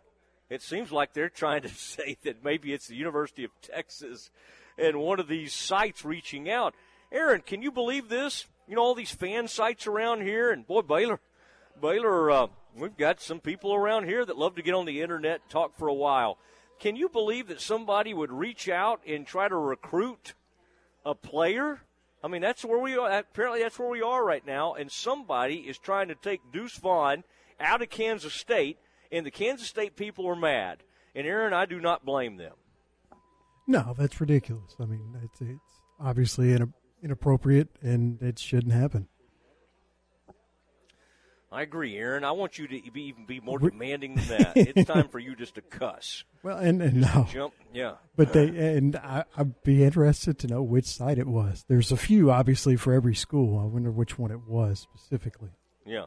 Speaker 2: It seems like they're trying to say that maybe it's the University of Texas and one of these sites reaching out. Aaron, can you believe this? You know all these fan sites around here, and boy, Baylor, Baylor, uh, we've got some people around here that love to get on the internet and talk for a while. Can you believe that somebody would reach out and try to recruit a player? I mean, that's where we are. Apparently, that's where we are right now. And somebody is trying to take Deuce Vaughn out of Kansas State, and the Kansas State people are mad. And Aaron, I do not blame them.
Speaker 3: No, that's ridiculous. I mean, it's, it's obviously inappropriate, and it shouldn't happen.
Speaker 2: I agree, Aaron. I want you to be even be more demanding than that. it's time for you just to cuss.
Speaker 3: Well, and, and no,
Speaker 2: jump, yeah.
Speaker 3: But they and I, would be interested to know which site it was. There's a few, obviously, for every school. I wonder which one it was specifically.
Speaker 2: Yeah,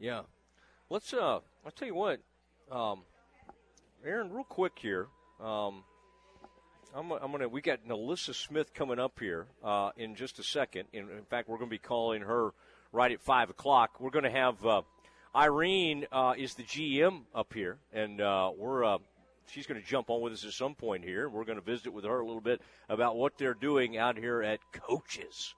Speaker 2: yeah. Let's. Uh, I'll tell you what, um, Aaron. Real quick here. Um, I'm, I'm gonna. We got NaLyssa Smith coming up here uh, in just a second. In, in fact, we're going to be calling her right at 5 o'clock. We're going to have uh, Irene uh, is the GM up here, and uh, we're uh, she's going to jump on with us at some point here. We're going to visit with her a little bit about what they're doing out here at Coaches.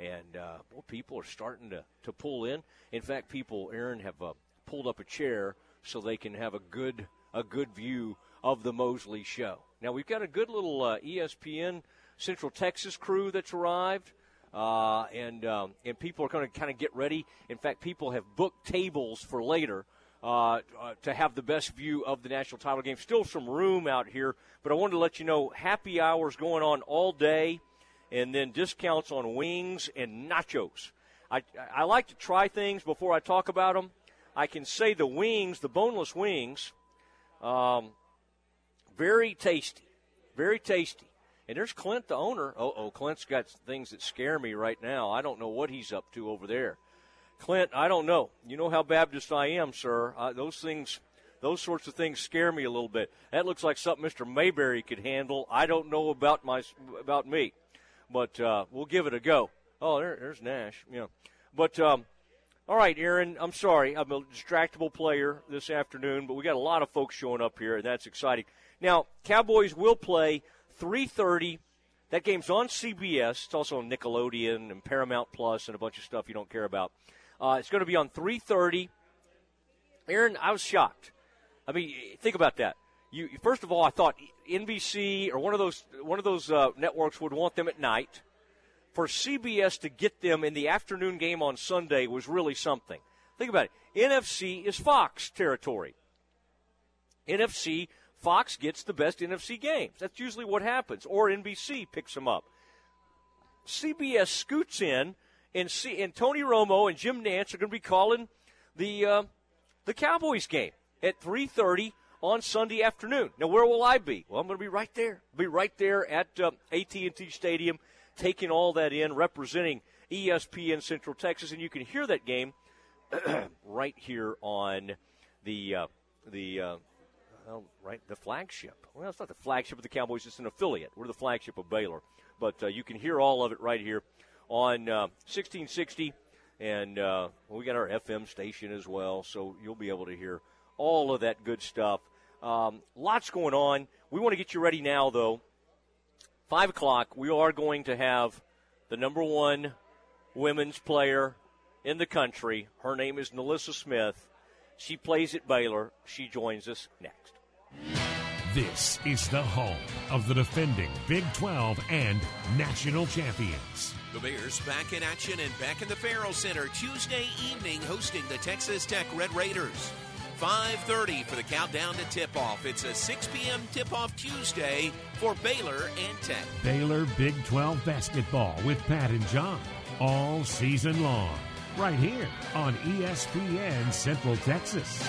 Speaker 2: And uh, well, people are starting to, to pull in. In fact, people, Aaron, have uh, pulled up a chair so they can have a good a good view of the Mosley Show. Now we've got a good little uh, ESPN Central Texas crew that's arrived uh, and um, and people are going to kind of get ready. In fact, people have booked tables for later. Uh, uh, to have the best view of the national title game. Still some room out here, but I wanted to let you know happy hours going on all day, and then discounts on wings and nachos. I, I like to try things before I talk about them. I can say the wings, the boneless wings, um, very tasty, very tasty. And there's Clint, the owner. Oh, oh, Clint's got things that scare me right now. I don't know what he's up to over there. Clint, I don't know. You know how Baptist I am, sir. Uh, those things, those sorts of things scare me a little bit. That looks like something Mr. Mayberry could handle. I don't know about my about me, but uh, we'll give it a go. Oh, there, there's Nash. Yeah, but um, all right, Aaron. I'm sorry. I'm a distractible player this afternoon, but we got a lot of folks showing up here, and that's exciting. Now, Cowboys will play 3:30. That game's on CBS. It's also on Nickelodeon and Paramount Plus and a bunch of stuff you don't care about. Uh, it's going to be on 3:30. Aaron, I was shocked. I mean, think about that. You first of all, I thought NBC or one of those one of those uh, networks would want them at night. For CBS to get them in the afternoon game on Sunday was really something. Think about it. NFC is Fox territory. NFC Fox gets the best NFC games. That's usually what happens, or NBC picks them up. CBS scoots in, and, C- and Tony Romo and Jim Nantz are going to be calling the uh, the Cowboys game at 3:30 on Sunday afternoon. Now, where will I be? Well, I'm going to be right there. I'll be right there at uh, AT&T Stadium, taking all that in, representing ESPN Central Texas, and you can hear that game right here on the uh, the uh, well, right the flagship. Well, it's not the flagship of the Cowboys; it's an affiliate. We're the flagship of Baylor, but uh, you can hear all of it right here on 1660, uh, and uh, we got our FM station as well, so you'll be able to hear all of that good stuff. Um, lots going on. We want to get you ready now, though. Five o'clock, we are going to have the number one women's player in the country. Her name is NaLyssa Smith. She plays at Baylor. She joins us next.
Speaker 13: This is the home of the defending Big 12 and national champions.
Speaker 15: The Bears back in action and back in the Ferrell Center Tuesday evening hosting the Texas Tech Red Raiders. 5.30 for the countdown to tip-off. It's a 6 p.m. tip-off Tuesday for Baylor and Tech.
Speaker 13: Baylor Big 12 basketball with Pat and John all season long. Right here on ESPN Central Texas.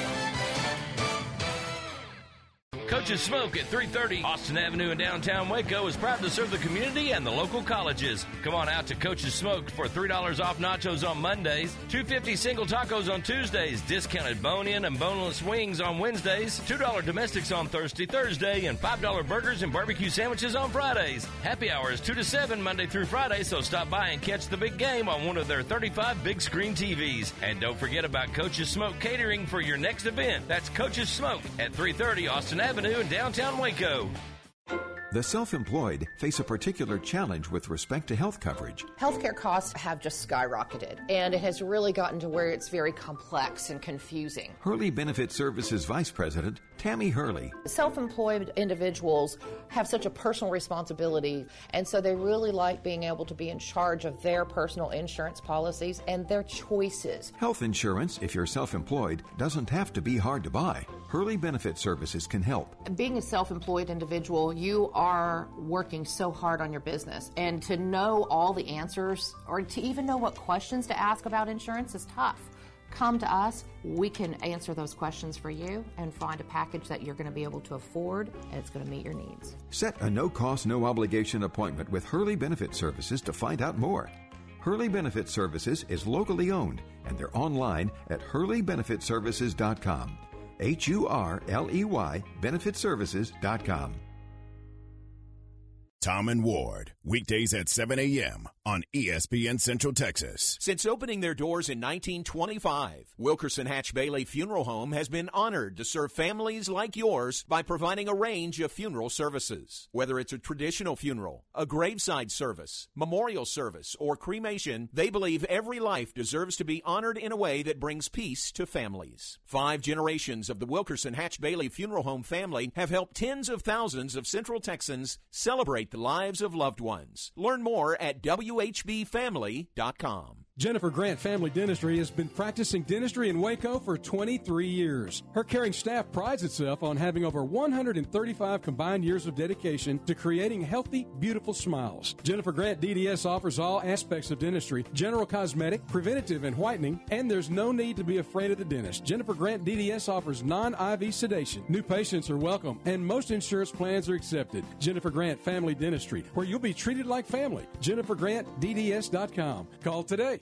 Speaker 1: Coach's Smoke at 330 Austin Avenue in downtown Waco is proud to serve the community and the local colleges. Come on out to Coach's Smoke for $3 off nachos on Mondays, 250 single tacos on Tuesdays, discounted bone-in and boneless wings on Wednesdays, $2 domestics on Thursday, Thursday, and $5 burgers and barbecue sandwiches on Fridays. Happy hour is 2 to 7 Monday through Friday, so stop by and catch the big game on one of their 35 big screen TVs. And don't forget about Coach's Smoke catering for your next event. That's Coach's Smoke at 330 Austin Avenue Avenue in downtown Waco.
Speaker 16: The self employed face a particular challenge with respect to health coverage.
Speaker 17: Healthcare costs have just skyrocketed, and it has really gotten to where it's very complex and confusing.
Speaker 16: Hurley Benefit Services Vice President Tammy Hurley.
Speaker 17: Self employed individuals have such a personal responsibility, and so they really like being able to be in charge of their personal insurance policies and their choices.
Speaker 16: Health insurance, if you're self employed, doesn't have to be hard to buy. Hurley Benefit Services can help.
Speaker 17: Being a self employed individual, you are working so hard on your business, and to know all the answers or to even know what questions to ask about insurance is tough. Come to us, we can answer those questions for you and find a package that you're going to be able to afford and it's going to meet your needs.
Speaker 16: Set a no cost, no obligation appointment with Hurley Benefit Services to find out more. Hurley Benefit Services is locally owned and they're online at hurleybenefitservices.com. H U R L E Y benefitservices.com.
Speaker 6: Tom and Ward, weekdays at 7 a.m. on ESPN Central Texas.
Speaker 18: Since opening their doors in 1925, Wilkerson Hatch Bailey Funeral Home has been honored to serve families like yours by providing a range of funeral services. Whether it's a traditional funeral, a graveside service, memorial service, or cremation, they believe every life deserves to be honored in a way that brings peace to families. Five generations of the Wilkerson Hatch Bailey Funeral Home family have helped tens of thousands of Central Texans celebrate the lives of loved ones. Learn more at WHBFamily.com.
Speaker 19: Jennifer Grant Family Dentistry has been practicing dentistry in Waco for 23 years. Her caring staff prides itself on having over 135 combined years of dedication to creating healthy, beautiful smiles. Jennifer Grant DDS offers all aspects of dentistry general cosmetic, preventative, and whitening, and there's no need to be afraid of the dentist. Jennifer Grant DDS offers non IV sedation. New patients are welcome, and most insurance plans are accepted. Jennifer Grant Family Dentistry, where you'll be treated like family. JenniferGrantDDS.com. Call today.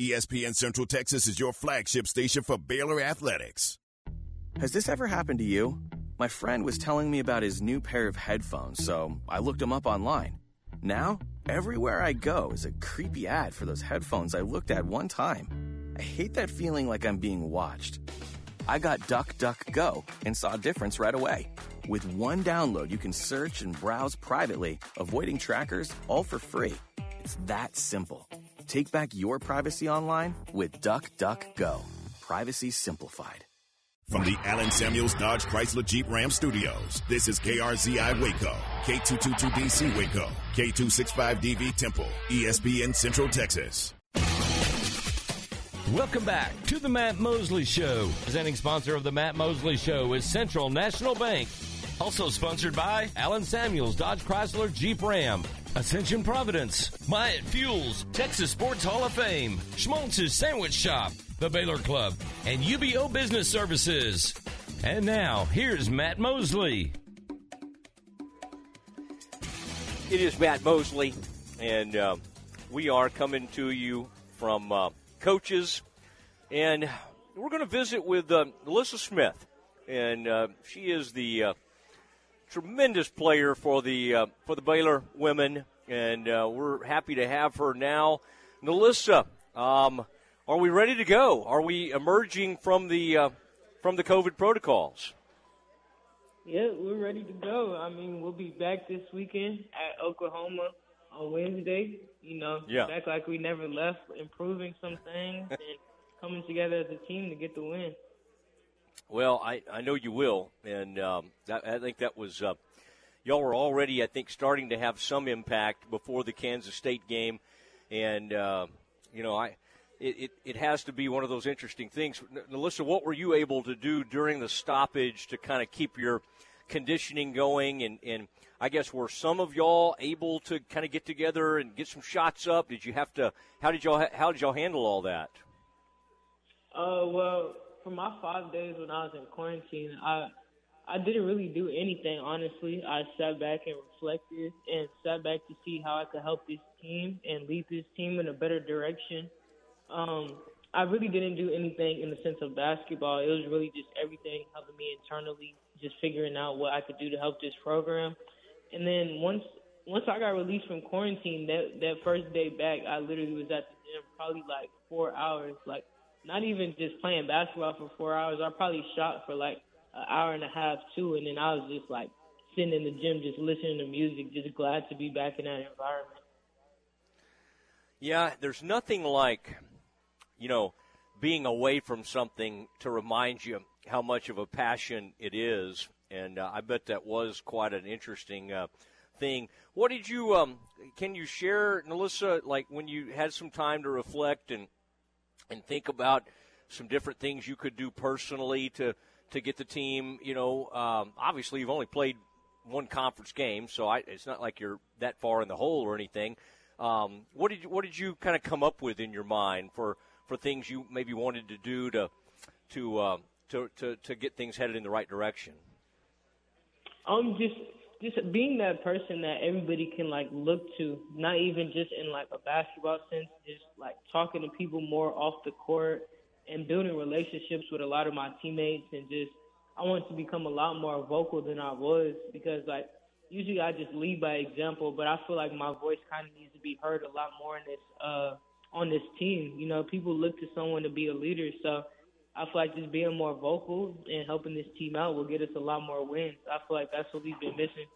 Speaker 6: ESPN Central Texas is your flagship station for Baylor Athletics.
Speaker 20: Has this ever happened to you? My friend was telling me about his new pair of headphones, so I looked them up online. Now, everywhere I go is a creepy ad for those headphones I looked at one time. I hate that feeling like I'm being watched. I got DuckDuckGo and saw a difference right away. With one download, you can search and browse privately, avoiding trackers, all for free. It's that simple. Take back your privacy online with DuckDuckGo. Privacy simplified.
Speaker 6: From the Allen Samuels Dodge Chrysler Jeep Ram Studios, this is KRZI Waco, K222DC Waco, K265DV Temple, ESPN Central Texas.
Speaker 1: Welcome back to the Matt Mosley Show. Presenting sponsor of the Matt Mosley Show is Central National Bank. Also sponsored by Allen Samuels Dodge Chrysler Jeep Ram. Ascension Providence, Myatt Fuels, Texas Sports Hall of Fame, Schmaltz's Sandwich Shop, the Baylor Club, and UBO Business Services. And now, here's Matt Mosley.
Speaker 2: It is Matt Mosley, and uh, we are coming to you from uh, Coaches, and we're going to visit with uh, NaLyssa Smith, and uh, she is the uh, tremendous player for the uh, for the Baylor women, and we're happy to have her now. NaLyssa, um, are we ready to go? Are we emerging from the from the COVID protocols?
Speaker 21: Yeah, we're ready to go. I mean, we'll be back this weekend at Oklahoma on Wednesday. You know,
Speaker 2: yeah.
Speaker 21: back like we never left, improving some things and coming together as a team to get the win.
Speaker 2: Well, I, I know you will, and um, that, I think that was uh, y'all were already I think starting to have some impact before the Kansas State game, and uh, you know I. It, it, it has to be one of those interesting things. NaLyssa, what were you able to do during the stoppage to kind of keep your conditioning going? And, and I guess were some of y'all able to kind of get together and get some shots up? Did you have to? How did y'all how did y'all handle all that?
Speaker 21: Uh, well, for my five days when I was in quarantine, I I didn't really do anything honestly. I sat back and reflected and sat back to see how I could help this team and lead this team in a better direction. Um, I really didn't do anything in the sense of basketball. It was really just everything helping me internally, just figuring out what I could do to help this program. And then once once I got released from quarantine, that that first day back, I literally was at the gym probably like four hours, like not even just playing basketball for four hours. I probably shot for like an hour and a half too, and then I was just like sitting in the gym, just listening to music, just glad to be back in that environment.
Speaker 2: Yeah, there's nothing like, you know, being away from something to remind you how much of a passion it is, and uh, I bet that was quite an interesting. Uh, thing. What did you um can you share NaLyssa like when you had some time to reflect and and think about some different things you could do personally to to get the team. You know, um, obviously you've only played one conference game, so I, it's not like you're that far in the hole or anything. Um, what did you, what did you kind of come up with in your mind for, for things you maybe wanted to do to to, uh, to to to get things headed in the right direction?
Speaker 21: Um, just just being that person that everybody can like look to, not even just in like a basketball sense, just like talking to people more off the court and building relationships with a lot of my teammates and just I want to become a lot more vocal than I was because like usually I just lead by example, but I feel like my voice kind of needs to be heard a lot more in this uh on this team. You know, people look to someone to be a leader, so I feel like just being more vocal and helping this team out will get us a lot more wins. I feel like that's what we've been missing.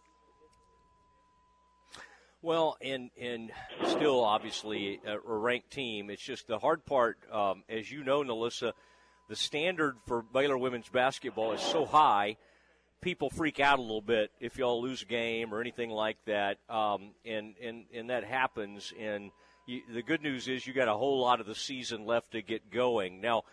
Speaker 2: Well, and and still obviously a, ranked team. It's just the hard part, um, as you know, NaLyssa. The standard for Baylor women's basketball is so high, people freak out a little bit if y'all lose a game or anything like that, um, and and and that happens. And you, the good news is you got a whole lot of the season left to get going. Now,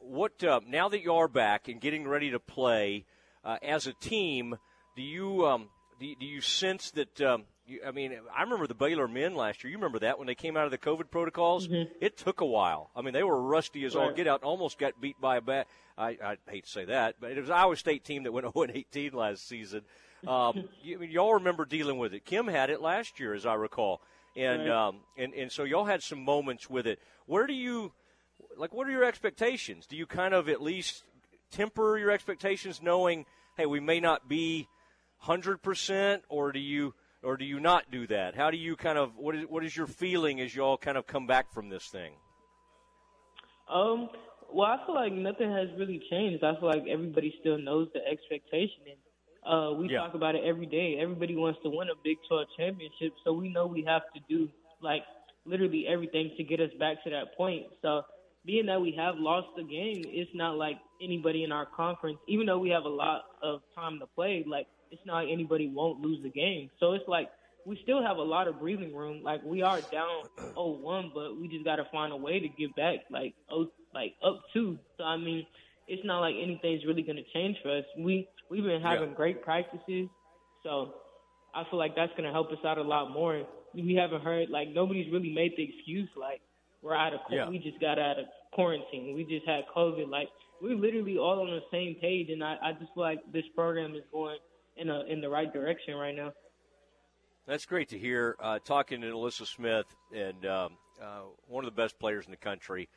Speaker 2: what uh, now that you are back and getting ready to play uh, as a team, do you um, do, do you sense that? Um, I mean, I remember the Baylor men last year. You remember that when they came out of the COVID protocols?
Speaker 21: Mm-hmm.
Speaker 2: It took a while. I mean, they were rusty as all
Speaker 21: Right.
Speaker 2: get out. Almost got beat by a bat. I, I hate to say that, but it was Iowa State team that went 0 18 last season. Um, you, I mean, y'all remember dealing with it. Kim had it last year, as I recall, and
Speaker 21: Right.
Speaker 2: um, and and so y'all had some moments with it. Where do you like? What are your expectations? Do you kind of at least temper your expectations, knowing, hey, we may not be hundred percent, or do you or do you not do that? How do you kind of what is what is your feeling as you all kind of come back from this thing?
Speaker 21: Um, well, I feel like nothing has really changed. I feel like everybody still knows the expectation, and uh, we
Speaker 2: Yeah.
Speaker 21: talk about it every day. Everybody wants to win a Big 12 championship, so we know we have to do like literally everything to get us back to that point. So, being that we have lost the game, it's not like anybody in our conference, even though we have a lot of time to play, like it's not like anybody won't lose the game. So it's like we still have a lot of breathing room. Like we are down 0-1, but we just got to find a way to get back like oh, like up two. So I mean, it's not like anything's really going to change for us. We we've been having
Speaker 2: Yeah.
Speaker 21: great practices, so I feel like that's going to help us out a lot more. We haven't heard like nobody's really made the excuse like we're out of
Speaker 2: Yeah.
Speaker 21: we just got out of quarantine. We just had COVID. Like we're literally all on the same page, and I I just feel like this program is going in a in the right direction right now.
Speaker 2: That's great to hear. Uh, talking to NaLyssa Smith, and um, uh, one of the best players in the country,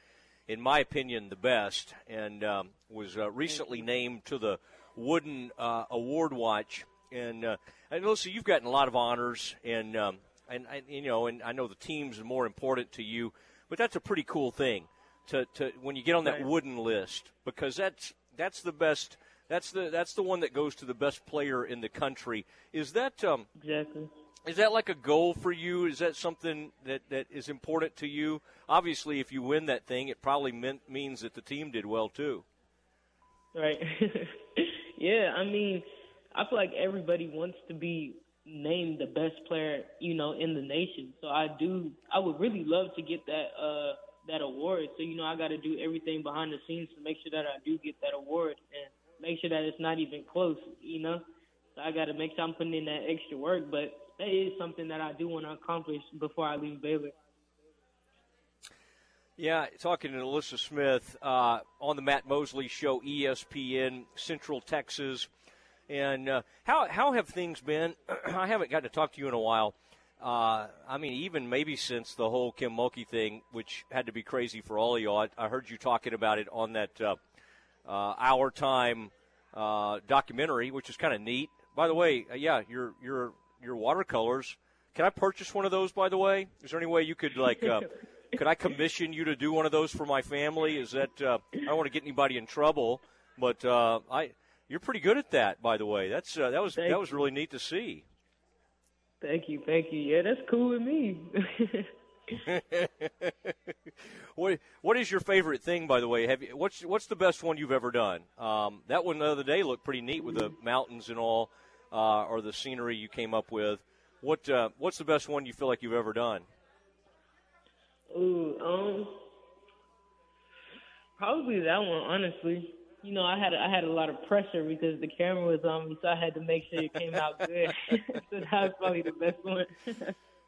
Speaker 2: in my opinion, the best, and um, was uh, recently named to the Wooden uh, Award Watch. And, uh, and NaLyssa, you've gotten a lot of honors, and um, and, and you know, and I know the teams are more important to you, but that's a pretty cool thing to, to when you get on that. Wooden list because that's that's the best. That's the that's the one that goes to the best player in the country. Is that um,
Speaker 21: Exactly.
Speaker 2: is that like a goal for you? Is that something that, that is important to you? Obviously, if you win that thing, it probably meant, means that the team did well too.
Speaker 21: Right. yeah, I mean, I feel like everybody wants to be named the best player, you know, in the nation. So I do I would really love to get that uh that award. So, you know, I gotta do everything behind the scenes to make sure that I do get that award and make sure that it's not even close, you know? So I gotta make sure I'm putting in that extra work, but that is something that I do want to accomplish before I leave Baylor.
Speaker 2: Yeah, talking to NaLyssa Smith uh, on the Matt Mosley Show, ESPN Central Texas, and uh, how how have things been? I haven't got to talk to you in a while. Uh, I mean, even maybe since the whole Kim Mulkey thing, which had to be crazy for all of y'all. I, I heard you talking about it on that uh, uh, Our Time uh, documentary, which is kind of neat. By the way, uh, yeah, your your your watercolors. Can I purchase one of those? By the way, is there any way you could like? Uh, could I commission you to do one of those for my family? Is that uh, I don't want to get anybody in trouble, but uh, I you're pretty good at that. By the way, that's uh, that was that was really neat to see.
Speaker 21: Thank you, thank you. Yeah, that's cool with me.
Speaker 2: what what is your favorite thing? By the way, have you, what's what's the best one you've ever done? Um, that one the other day looked pretty neat with the mountains and all, uh, or the scenery you came up with. What uh, what's the best one you feel like you've ever done?
Speaker 21: Ooh, um, probably that one. Honestly, you know, I had I had a lot of pressure because the camera was on me, so I had to make sure it came out good. so that was probably the best one.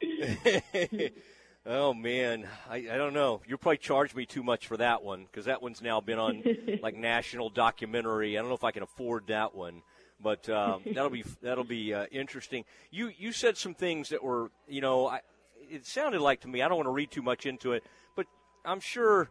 Speaker 2: oh man, I, I don't know. You'll probably charged me too much for that one because that one's now been on like national documentary. I don't know if I can afford that one, but um, that'll be that'll be uh, interesting. You you said some things that were you know I, it sounded like to me. I don't want to read too much into it, but I'm sure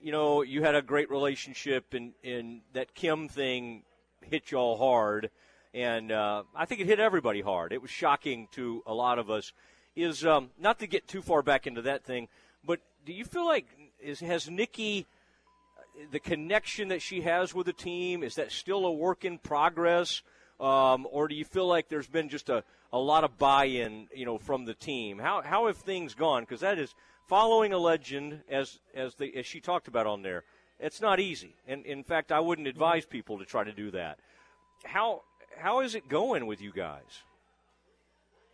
Speaker 2: you know you had a great relationship and and that Kim thing hit y'all hard. And uh, I think it hit everybody hard. It was shocking to a lot of us is um, not to get too far back into that thing, but do you feel like is has Nicki the connection that she has with the team is that still a work in progress, um, or do you feel like there's been just a, a lot of buy-in, you know, from the team? How how have things gone? Because that is following a legend, as as the as she talked about on there. It's not easy, and in fact, I wouldn't advise mm-hmm. people to try to do that. How how is it going with you guys?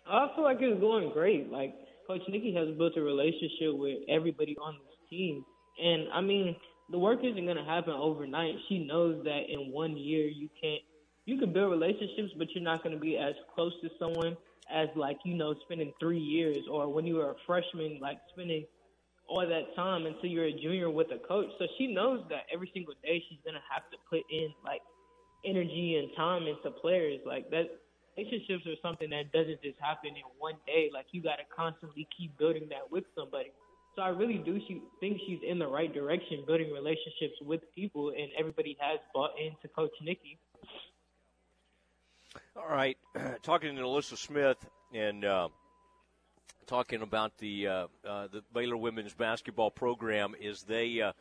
Speaker 21: I feel like it's going great. Like Coach Nicki has built a relationship with everybody on this team, and I mean, the work isn't going to happen overnight. She knows that in one year you can't. You can build relationships, but you're not going to be as close to someone as like you know spending three years, or when you were a freshman, like spending all that time until you're a junior with a coach. So she knows that every single day she's to have to put in like energy and time into players. Like that relationships are something that doesn't just happen in one day. Like you got to constantly keep building that with somebody. So I really do she, think she's in the right direction, building relationships with people, and everybody has bought into Coach Nicki.
Speaker 2: All right, talking to NaLyssa Smith and uh, talking about the uh, uh, the Baylor women's basketball program is they uh,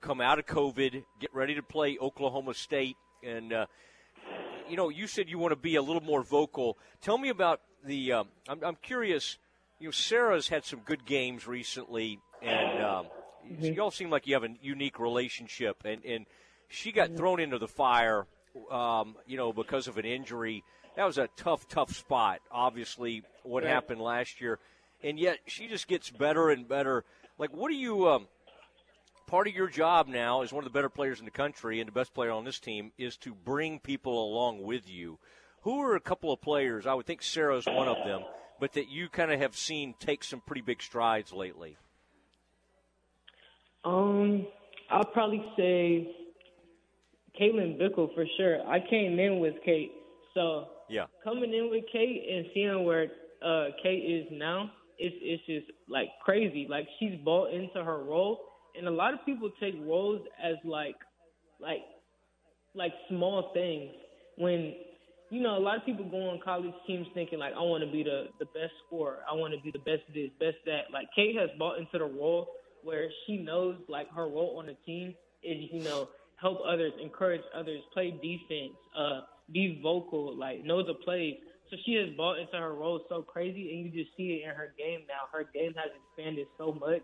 Speaker 2: come out of COVID, get ready to play Oklahoma State, and uh, you know you said you want to be a little more vocal. Tell me about the. Um, I'm, I'm curious. You know, Sarah's had some good games recently, and um,
Speaker 21: Mm-hmm.
Speaker 2: you all seem like you have a unique relationship, and and she got thrown into the fire, um, you know, because of an injury. That was a tough, tough spot. Obviously, what
Speaker 21: Right.
Speaker 2: happened last year, and yet she just gets better and better. Like, what do you? Um, part of your job now as one of the better players in the country and the best player on this team is to bring people along with you. Who are a couple of players? I would think Sarah's one of them, but that you kind of have seen take some pretty big strides lately.
Speaker 21: Um, I'll probably say Caitlin Bickle for sure. I came in with Kate, so
Speaker 2: Yeah.
Speaker 21: coming in with Kate and seeing where uh, Kate is now, it's it's just like crazy. Like she's bought into her role, and a lot of people take roles as like like like small things. When you know a lot of people go on college teams thinking like I want to be the the best scorer, I want to be the best this, best that. Like Kate has bought into the role where she knows like her role on the team is you know help others, encourage others, play defense, uh, be vocal, like know the plays. So she has bought into her role so crazy, and you just see it in her game now. Her game has expanded so much,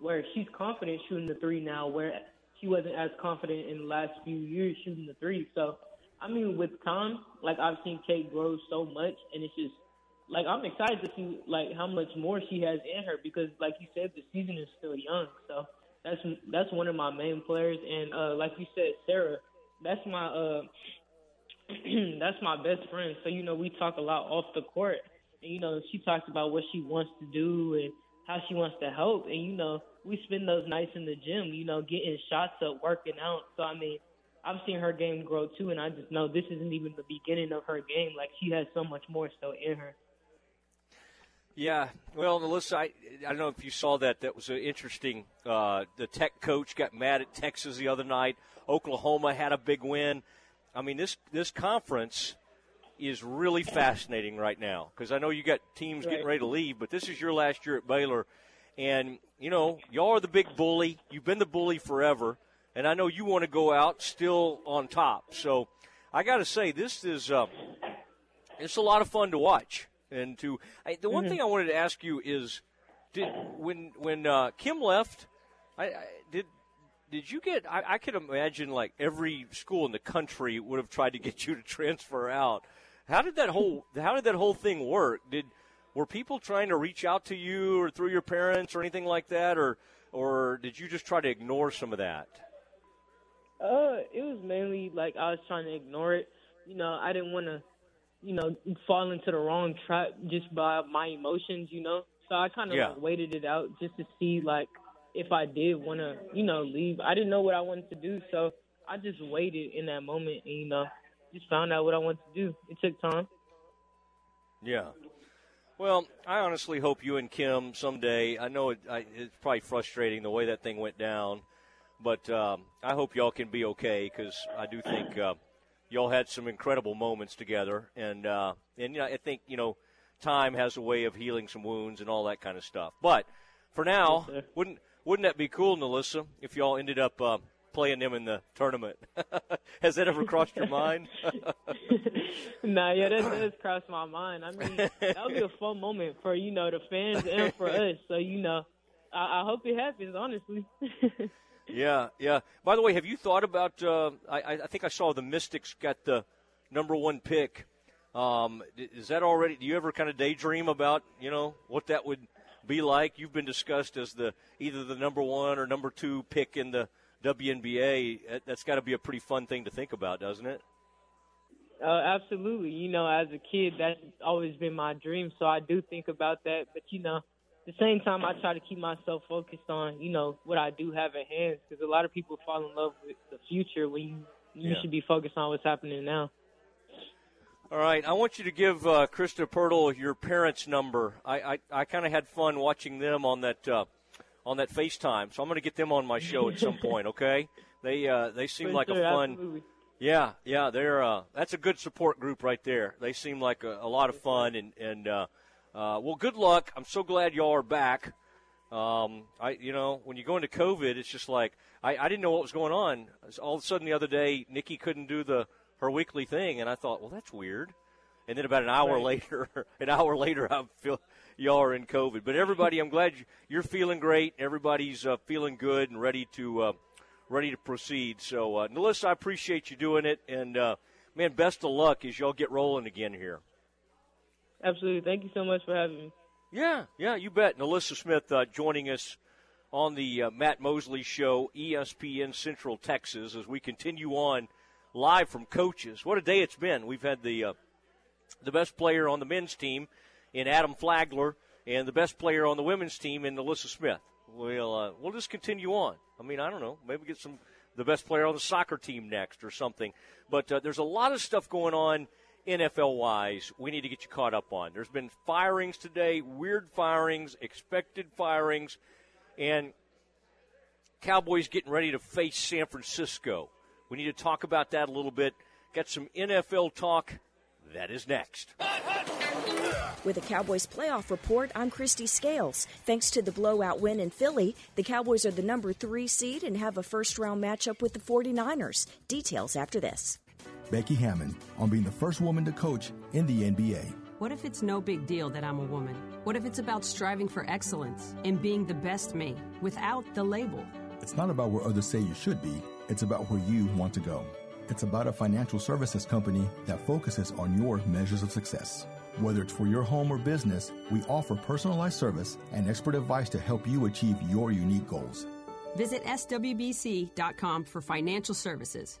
Speaker 21: where she's confident shooting the three now, where she wasn't as confident in the last few years shooting the three. So, I mean, with time, like I've seen Kate grow so much, and it's just like I'm excited to see like how much more she has in her because, like you said, the season is still young. So that's that's one of my main players, and uh, like you said, Sarah, that's my uh, that's my best friend. So you know, we talk a lot off the court, and you know, she talks about what she wants to do and how she wants to help, and you know, we spend those nights in the gym, you know, getting shots up, working out. So I mean, I've seen her game grow too, and I just know this isn't even the beginning of her game. Like she has so much more still in her.
Speaker 2: Yeah, well, NaLyssa, I, I don't know if you saw that. That was interesting. Uh, the Tech coach got mad at Texas the other night. Oklahoma had a big win. I mean, this this conference is really fascinating right now because I know you got teams getting ready to leave, but this is your last year at Baylor, and you know y'all are the big bully. You've been the bully forever, and I know you want to go out still on top. So I got to say, this is uh, it's a lot of fun to watch. And to I, the one
Speaker 21: Mhm.
Speaker 2: thing I wanted to ask you is, did when when uh, Kim left, I, I did did you get? I, I could imagine like every school in the country would have tried to get you to transfer out. How did that whole How did that whole thing work? Did were people trying to reach out to you or through your parents or anything like that, or or did you just try to ignore some of that?
Speaker 21: Uh, it was mainly like I was trying to ignore it. You know, I didn't want to, you know, fall into the wrong trap just by my emotions. You know, so I kind of
Speaker 2: Yeah.
Speaker 21: like waited it out just to see like if I did want to, you know, leave. I didn't know what I wanted to do, so I just waited in that moment and you know, just found out what I wanted to do. It took time.
Speaker 2: Yeah. Well, I honestly hope you and Kim someday. I know it, I, it's probably frustrating the way that thing went down, but um, I hope y'all can be okay because I do think uh, y'all had some incredible moments together, and uh, and you know, I think you know time has a way of healing some wounds and all that kind of stuff. But for now,
Speaker 21: Yes,
Speaker 2: wouldn't wouldn't that be cool, NaLyssa, if y'all ended up uh, playing them in the tournament? Has that ever crossed your mind?
Speaker 21: nah, yeah, that does cross my mind. I mean, that would be a fun moment for you know the fans and for us. So you know, I, I hope it happens. Honestly.
Speaker 2: Yeah, yeah. By the way, have you thought about? Uh, I, I think I saw the Mystics got the number one pick. Um, is that already? Do you ever kind of daydream about you know what that would be like? You've been discussed as the either the number one or number two pick in the WNBA. That- That's got to be a pretty fun thing to think about, doesn't it?
Speaker 21: Uh, absolutely. You know, as a kid, that's always been my dream. So I do think about that. But you know, the same time, I try to keep myself focused on you know what I do have at hand because a lot of people fall in love with the future when you you
Speaker 2: Yeah.
Speaker 21: should be focused on what's happening now.
Speaker 2: All right, I want you to give uh, Krista Pirtle your parents' number. I I, I kind of had fun watching them on that uh, on that FaceTime. So I'm going to get them on my show at some point. Okay? They uh, they seem
Speaker 21: For
Speaker 2: like
Speaker 21: sure,
Speaker 2: a fun.
Speaker 21: absolutely.
Speaker 2: Yeah, yeah, they're uh, that's a good support group right there. They seem like a, a lot of fun, and and uh, uh, well, good luck. I'm so glad y'all are back. Um, I, you know, when you go into COVID, it's just like I, I didn't know what was going on. All of a sudden, the other day, Nicki couldn't do the her weekly thing, and I thought, well, that's weird. And then about an hour
Speaker 21: Right.
Speaker 2: later, an hour later, I feel y'all are in COVID. But everybody, I'm glad you- you're feeling great. Everybody's uh, feeling good and ready to uh, ready to proceed. So, uh, NaLyssa, I appreciate you doing it, and uh, man, best of luck as y'all get rolling again here.
Speaker 21: Absolutely. Thank you so much for having me.
Speaker 2: Yeah, yeah, you bet. And NaLyssa Smith uh, joining us on the uh, Matt Mosley Show, ESPN Central Texas, as we continue on live from coaches. What a day it's been. We've had the uh, the best player on the men's team in Adam Flagler, and the best player on the women's team in NaLyssa Smith. We'll uh, we'll just continue on. I mean, I don't know, maybe get some the best player on the soccer team next or something. But uh, there's a lot of stuff going on NFL wise. We need to get you caught up on. There's been firings today, weird firings, expected firings, and Cowboys getting ready to face San Francisco. We need to talk about that a little bit. Got some NFL talk. That is next.
Speaker 22: With a Cowboys playoff report, I'm Kristi Scales. Thanks to the blowout win in Philly, the Cowboys are the number three seed and have a first round matchup with the 49ers. Details after this.
Speaker 23: Becky Hammon on being the first woman to coach in the NBA.
Speaker 24: What if it's no big deal that I'm a woman? What if it's about striving for excellence and being the best me without the label?
Speaker 23: It's not about where others say you should be, it's about where you want to go. It's about a financial services company that focuses on your measures of success. Whether it's for your home or business, we offer personalized service and expert advice to help you achieve your unique goals.
Speaker 24: Visit swbc.com for financial services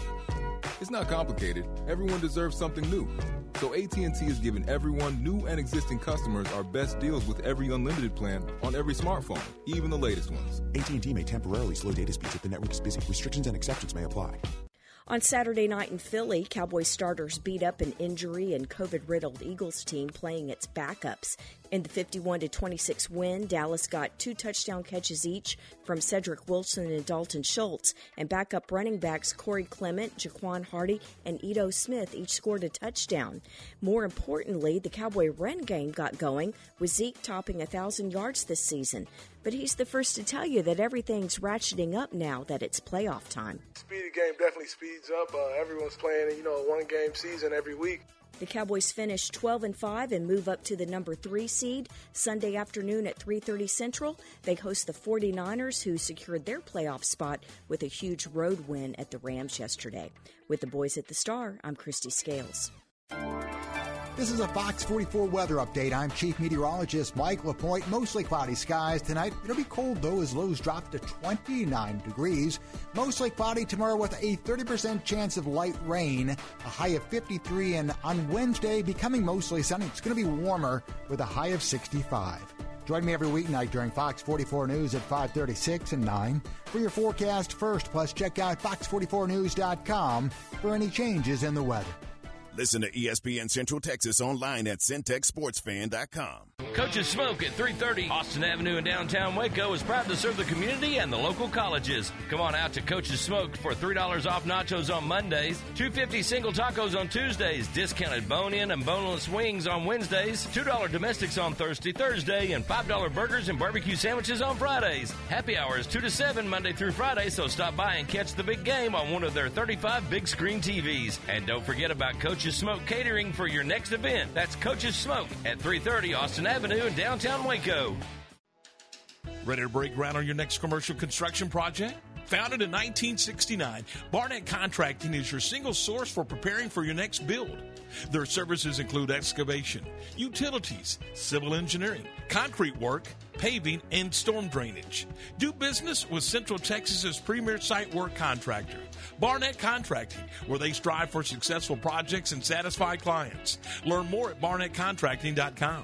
Speaker 25: It's not complicated. Everyone deserves something new. So AT&T is giving everyone, new and existing customers, our best deals with every unlimited plan on every smartphone, even the latest ones.
Speaker 26: AT&T may temporarily slow data speeds if the network is busy. Restrictions and exceptions may apply.
Speaker 22: On Saturday night in Philly, Cowboys starters beat up an injury and COVID riddled Eagles team playing its backups. In the 51 26 win, Dallas got two touchdown catches each from Cedric Wilson and Dalton Schultz, and backup running backs Corey Clement, Jaquan Hardy, and Ito Smith each scored a touchdown. More importantly, the Cowboy run game got going, with Zeke topping 1,000 yards this season. But he's the first to tell you that everything's ratcheting up now that it's playoff time.
Speaker 27: Speed game definitely speeds up. Uh, everyone's playing, you know, a one game season every week.
Speaker 22: The Cowboys finish 12 and 5 and move up to the number 3 seed. Sunday afternoon at 3:30 Central, they host the 49ers who secured their playoff spot with a huge road win at the Rams yesterday. With the boys at the Star, I'm Kristi Scales.
Speaker 28: This is a Fox 44 weather update. I'm Chief Meteorologist Mike LaPointe. Mostly cloudy skies tonight. It'll be cold though as lows drop to 29 degrees. Mostly cloudy tomorrow with a 30% chance of light rain. A high of 53 and on Wednesday becoming mostly sunny. It's going to be warmer with a high of 65. Join me every weeknight during Fox 44 News at 536 and 9 for your forecast first. Plus check out fox44news.com for any changes in the weather.
Speaker 6: Listen to ESPN Central Texas online at centexsportsfan.com.
Speaker 1: Coach's Smoke at 330 Austin Avenue in downtown Waco is proud to serve the community and the local colleges. Come on out to Coach's Smoke for $3 off nachos on Mondays, 250 single tacos on Tuesdays, discounted bone-in and boneless wings on Wednesdays, $2 domestics on Thursday, Thursday, and $5 burgers and barbecue sandwiches on Fridays. Happy hours 2 to 7 Monday through Friday, so stop by and catch the big game on one of their 35 big screen TVs. And don't forget about Coach's Smoke catering for your next event. That's Coach's Smoke at 330 Austin Avenue in downtown Waco.
Speaker 29: Ready to break ground on your next commercial construction project? Founded in 1969, Barnett Contracting is your single source for preparing for your next build. Their services include excavation, utilities, civil engineering, concrete work, paving, and storm drainage. Do business with Central Texas's premier site work contractor, Barnett Contracting, where they strive for successful projects and satisfied clients. Learn more at barnettcontracting.com.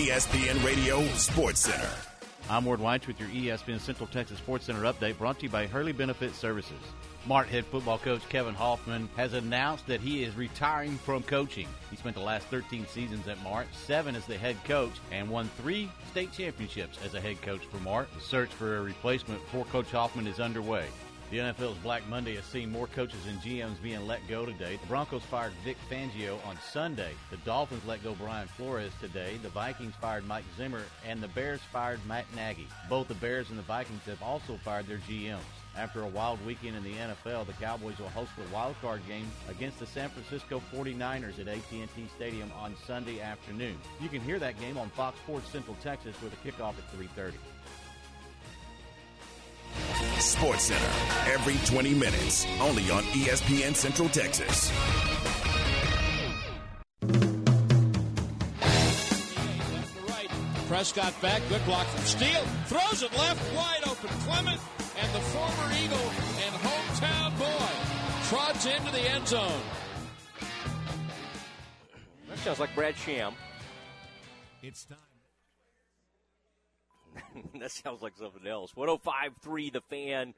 Speaker 6: ESPN Radio Sports Center.
Speaker 12: I'm Ward White with your ESPN Central Texas Sports Center update brought to you by Hurley Benefit Services. Mart head football coach Kevin Hoffman has announced that he is retiring from coaching. He spent the last 13 seasons at Mart, seven as the head coach, and won three state championships as a head coach for Mart. The search for a replacement for Coach Hoffman is underway. The NFL's Black Monday has seen more coaches and GMs being let go today. The Broncos fired Vic Fangio on Sunday. The Dolphins let go Brian Flores today. The Vikings fired Mike Zimmer, and the Bears fired Matt Nagy. Both the Bears and the Vikings have also fired their GMs. After a wild weekend in the NFL, the Cowboys will host a wild card game against the San Francisco 49ers at AT&T Stadium on Sunday afternoon. You can hear that game on Fox Sports Central Texas with a kickoff at 3:30.
Speaker 6: Sports Center every 20 minutes, only on ESPN Central Texas.
Speaker 30: Prescott back, good block from Steele, throws it left, wide open. Clement and the former Eagle and hometown boy trots into the end zone.
Speaker 2: That sounds like Brad Sham.
Speaker 17: It's time.
Speaker 2: that sounds like something else. 105.3 The Fan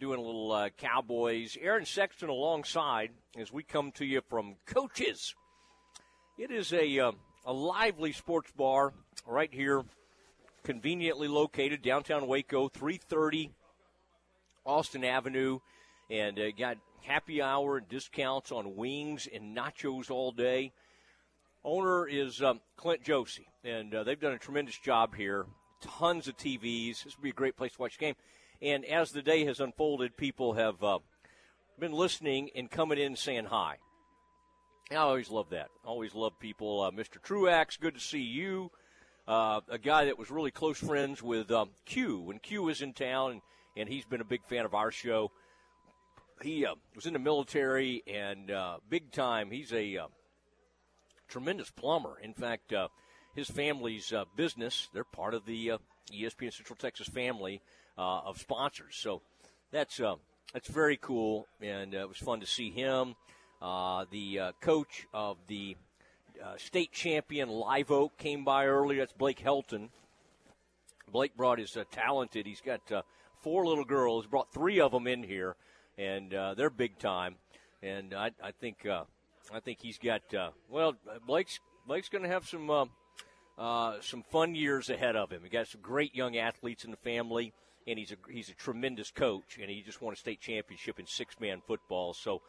Speaker 2: doing a little uh, Cowboys. Aaron Sexton alongside as we come to you from Coaches. It is a, uh, a lively sports bar right here, conveniently located downtown Waco, 330 Austin Avenue, and uh, got happy hour and discounts on wings and nachos all day. Owner is um, Clint Josie, and uh, they've done a tremendous job here tons of TVs. This would be a great place to watch the game. And as the day has unfolded, people have uh, been listening and coming in saying hi. I always love that. Always love people. Uh, Mr. Truax, good to see you. Uh, a guy that was really close friends with um, Q when Q was in town, and, and he's been a big fan of our show. He uh, was in the military and uh, big time. He's a uh, tremendous plumber. In fact, his family's uh, business. They're part of the uh, ESPN Central Texas family uh, of sponsors. So that's uh, that's very cool, and uh, it was fun to see him. Uh, the coach of the state champion Live Oak came by earlier. That's Blake Helton. Blake brought his talented. He's got four little girls. Brought three of them in here, and they're big time. And I, I think I think he's got well. Blake's Blake's going to have some uh, some fun years ahead of him. He got some great young athletes in the family, and he's a he's a tremendous coach, and he just won a state championship in six man football. So,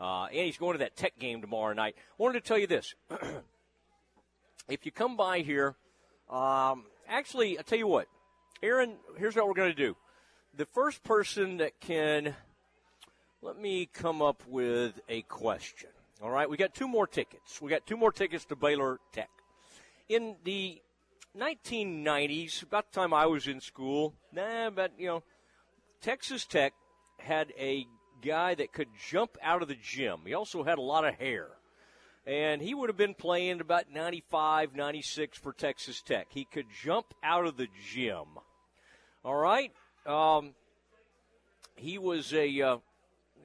Speaker 2: uh, and he's going to that Tech game tomorrow night. Wanted to tell you this: if you come by here, um, actually, I tell you what, Aaron. Here's what we're going to do: the first person that can let me come up with a question. All right, we got two more tickets. We got two more tickets to Baylor Tech in the 1990s, about the time I was in school, nah, but you know, Texas Tech had a guy that could jump out of the gym. He also had a lot of hair. And he would have been playing about 95, 96 for Texas Tech. He could jump out of the gym. All right? Um, he was a, uh,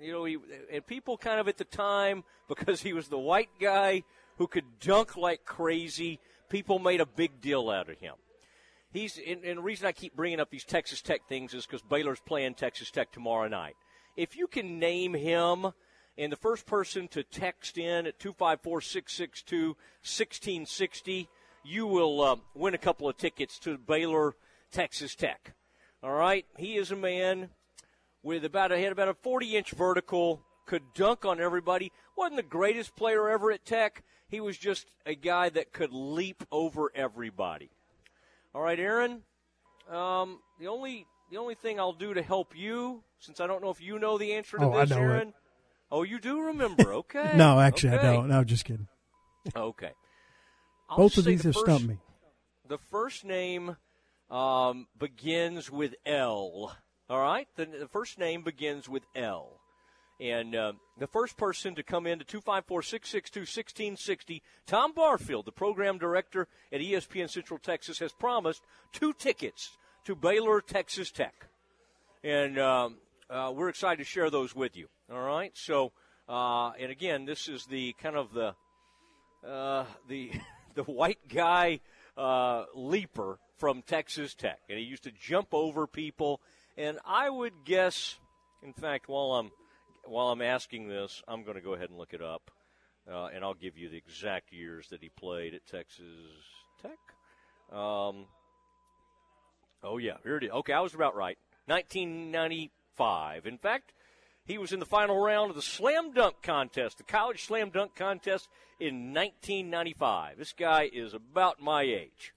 Speaker 2: you know, he, and people kind of at the time, because he was the white guy who could dunk like crazy, people made a big deal out of him. He's and, and the reason I keep bringing up these Texas Tech things is because Baylor's playing Texas Tech tomorrow night. If you can name him, and the first person to text in at 254 662 1660, you will uh, win a couple of tickets to Baylor Texas Tech. All right, he is a man with about a had about a 40 inch vertical, could dunk on everybody. wasn't the greatest player ever at Tech, he was just a guy that could leap over everybody. All right, Aaron. Um, the only the only thing I'll do to help you, since I don't know if you know the answer to
Speaker 3: oh,
Speaker 2: this, Aaron.
Speaker 3: It.
Speaker 2: Oh, you do remember? Okay.
Speaker 3: no, actually,
Speaker 2: okay.
Speaker 3: I don't. No, just kidding.
Speaker 2: Okay. I'll
Speaker 31: Both of these
Speaker 2: the
Speaker 31: have
Speaker 2: first-
Speaker 31: stumped me.
Speaker 2: The first name um, begins with L. All right? The, the first name begins with L. And uh, the first person to come in to 254 662 1660, Tom Barfield, the program director at ESPN Central Texas, has promised two tickets to Baylor Texas Tech. And um, uh, we're excited to share those with you. All right? So, uh, and again, this is the kind of the uh, the the white guy uh, leaper from Texas Tech, and he used to jump over people. And I would guess, in fact, while I'm while I'm asking this, I'm going to go ahead and look it up, uh, and I'll give you the exact years that he played at Texas Tech. Um, oh yeah, here it is. Okay, I was about right. 1995. In fact, he was in the final round of the slam dunk contest, the college slam dunk contest in 1995. This guy is about my age,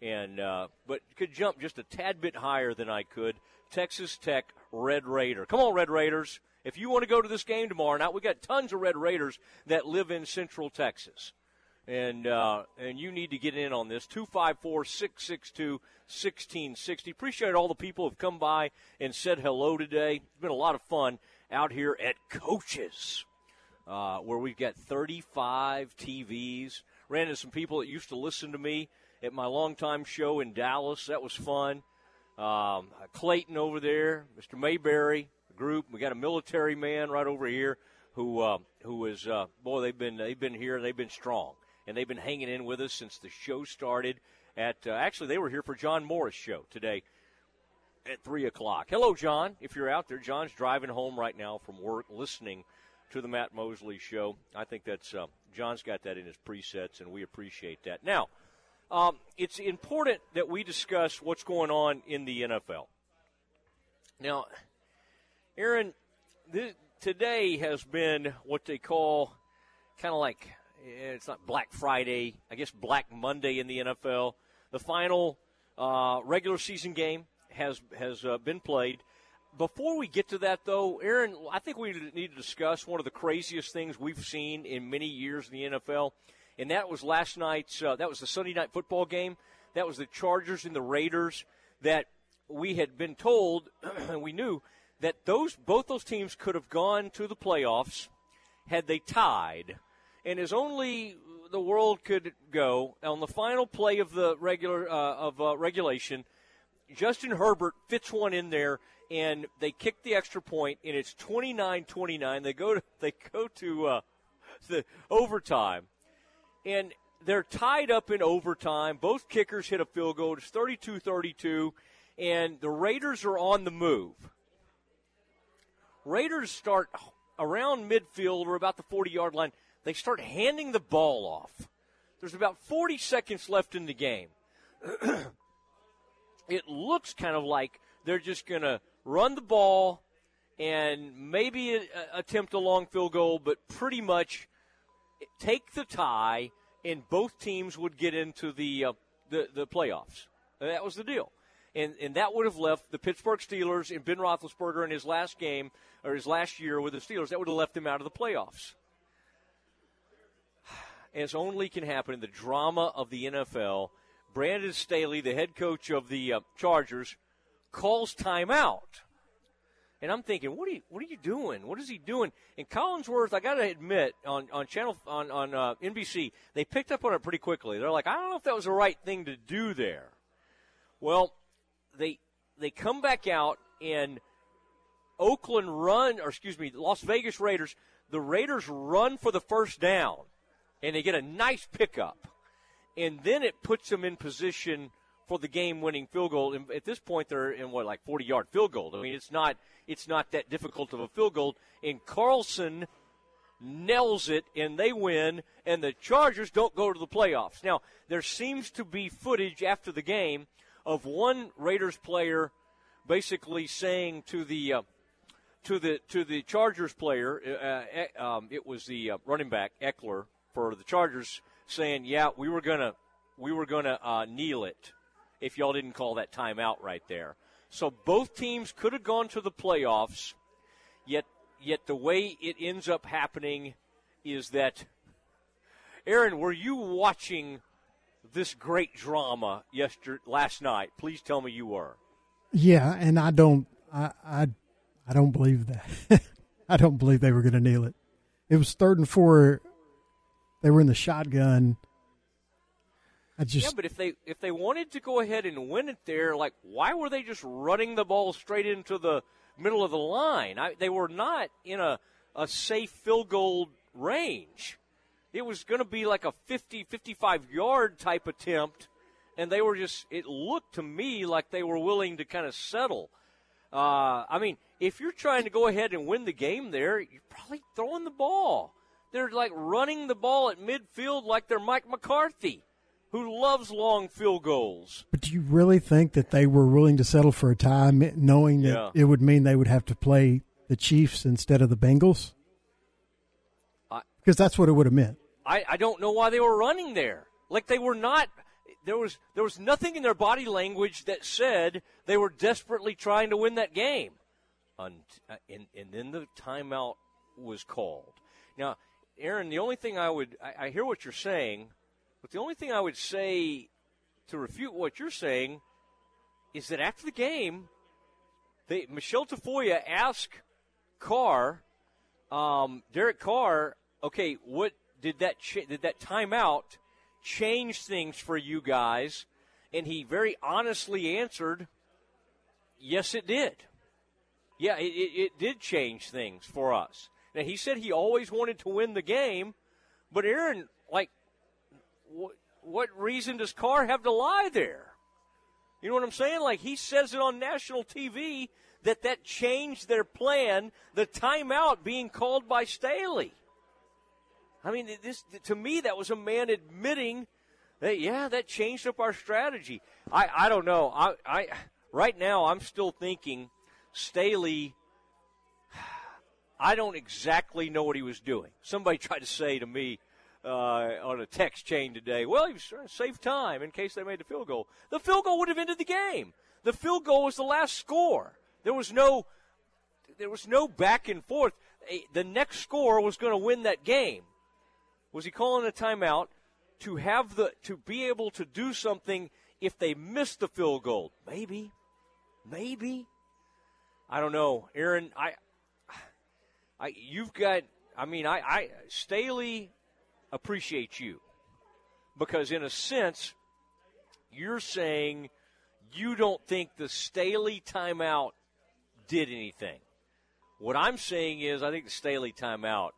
Speaker 2: and uh, but could jump just a tad bit higher than I could. Texas Tech Red Raider. Come on, Red Raiders! If you want to go to this game tomorrow night, we got tons of Red Raiders that live in Central Texas. And uh, and you need to get in on this. 254-662-1660 appreciate all the people who have come by and said hello today. It's been a lot of fun out here at coaches uh, where we've got 35 tvs ran into some people that used to listen to me at my longtime show in dallas. That was fun. Um, clayton over there mr mayberry group we got a military man right over here who uh, who is uh, boy they've been they've been here they've been strong and they've been hanging in with us since the show started. At uh, actually they were here for John Morris show today at three o'clock. Hello, John. If you're out there, John's driving home right now from work, listening to the Matt Mosley show. I think that's uh, John's got that in his presets, and we appreciate that. Now, um, it's important that we discuss what's going on in the NFL. Now, Aaron, this, today has been what they call kind of like it's not Black Friday, I guess Black Monday in the NFL. The final uh, regular season game has has uh, been played. Before we get to that, though, Aaron, I think we need to discuss one of the craziest things we've seen in many years in the NFL, and that was last night's. Uh, that was the Sunday night football game. That was the Chargers and the Raiders. That we had been told, we knew that those both those teams could have gone to the playoffs had they tied and as only the world could go on the final play of the regular uh, of uh, regulation, Justin Herbert fits one in there, and they kick the extra point, and it's 29-29. They go to they go to uh, the overtime, and they're tied up in overtime. Both kickers hit a field goal. It's 32-32, and the Raiders are on the move. Raiders start around midfield or about the 40 yard line they start handing the ball off. There's about 40 seconds left in the game. it looks kind of like they're just going to run the ball and maybe a, a, attempt a long field goal, but pretty much take the tie, and both teams would get into the uh, the, the playoffs. That was the deal. And, and that would have left the Pittsburgh Steelers and Ben Roethlisberger in his last game or his last year with the Steelers. That would have left him out of the playoffs as only can happen in the drama of the NFL, Brandon Staley, the head coach of the uh, Chargers, calls timeout. And I'm thinking, what are you, what are you doing? What is he doing? And Collinsworth, I got to admit, on on channel on on uh, NBC, they picked up on it pretty quickly. They're like, I don't know if that was the right thing to do there. Well, they they come back out and Oakland run, or excuse me, Las Vegas Raiders. The Raiders run for the first down and they get a nice pickup. And then it puts them in position for the game-winning field goal. And at this point, they're in what like 40-yard field goal. I mean, it's not it's not that difficult of a field goal. And Carlson nails it, and they win. And the Chargers don't go to the playoffs. Now, there seems to be footage after the game of one Raiders player basically saying to the uh, to the to the Chargers player, uh, um, it was the uh, running back Ekeler for the Chargers saying, "Yeah, we were gonna we were gonna uh, kneel it if y'all didn't call that timeout right there." So both teams could have gone to the playoffs, yet yet the way it ends up happening is that Aaron, were you watching this great drama yesterday last night? Please tell me you were.
Speaker 3: Yeah, and I don't, I, I, I don't believe that. I don't believe they were going to kneel it. It was third and four. They were in the shotgun. I just
Speaker 2: yeah, but if they if they wanted to go ahead and win it there, like why were they just running the ball straight into the middle of the line? I, they were not in a a safe field goal range. It was going to be like a 50, 55 yard type attempt, and they were just. It looked to me like they were willing to kind of settle. Uh, I mean, if you're trying to go ahead and win the game there, you're probably throwing the ball. They're like running the ball at midfield like they're Mike McCarthy who loves long field goals.
Speaker 3: But do you really think that they were willing to settle for a tie, knowing that
Speaker 2: Yeah.
Speaker 3: it would mean they would have to play the Chiefs instead of the Bengals? Because that's what it would have meant.
Speaker 2: I, I don't know why they were running there. Like they were not. There was there was nothing in their body language that said they were desperately trying to win that game. And and, and then the timeout was called. Now, Aaron, the only thing I would I, I hear what you're saying, but the only thing I would say to refute what you're saying is that after the game, they, Michelle Tafoya asked Carr, um, Derek Carr, okay, what did that ch- did that timeout change things for you guys? And he very honestly answered, yes, it did. Yeah, it, it, it did change things for us. Now he said he always wanted to win the game, but Aaron, like, what, what reason does Carr have to lie there? You know what I'm saying? Like he says it on national TV that that changed their plan. The timeout being called by Staley. I mean, this to me that was a man admitting that yeah, that changed up our strategy. I I don't know. I I right now I'm still thinking Staley. I don't exactly know what he was doing. Somebody tried to say to me uh, on a text chain today, well, he was trying to save time in case they made the field goal. The field goal would have ended the game. The field goal was the last score. There was no, there was no back and forth. The next score was going to win that game. Was he calling a timeout to have the to be able to do something if they missed the field goal? Maybe, maybe. I don't know, Aaron. I, I you've got. I mean, I, I Staley appreciates you because, in a sense, you're saying you don't think the Staley timeout did anything. What I'm saying is, I think the Staley timeout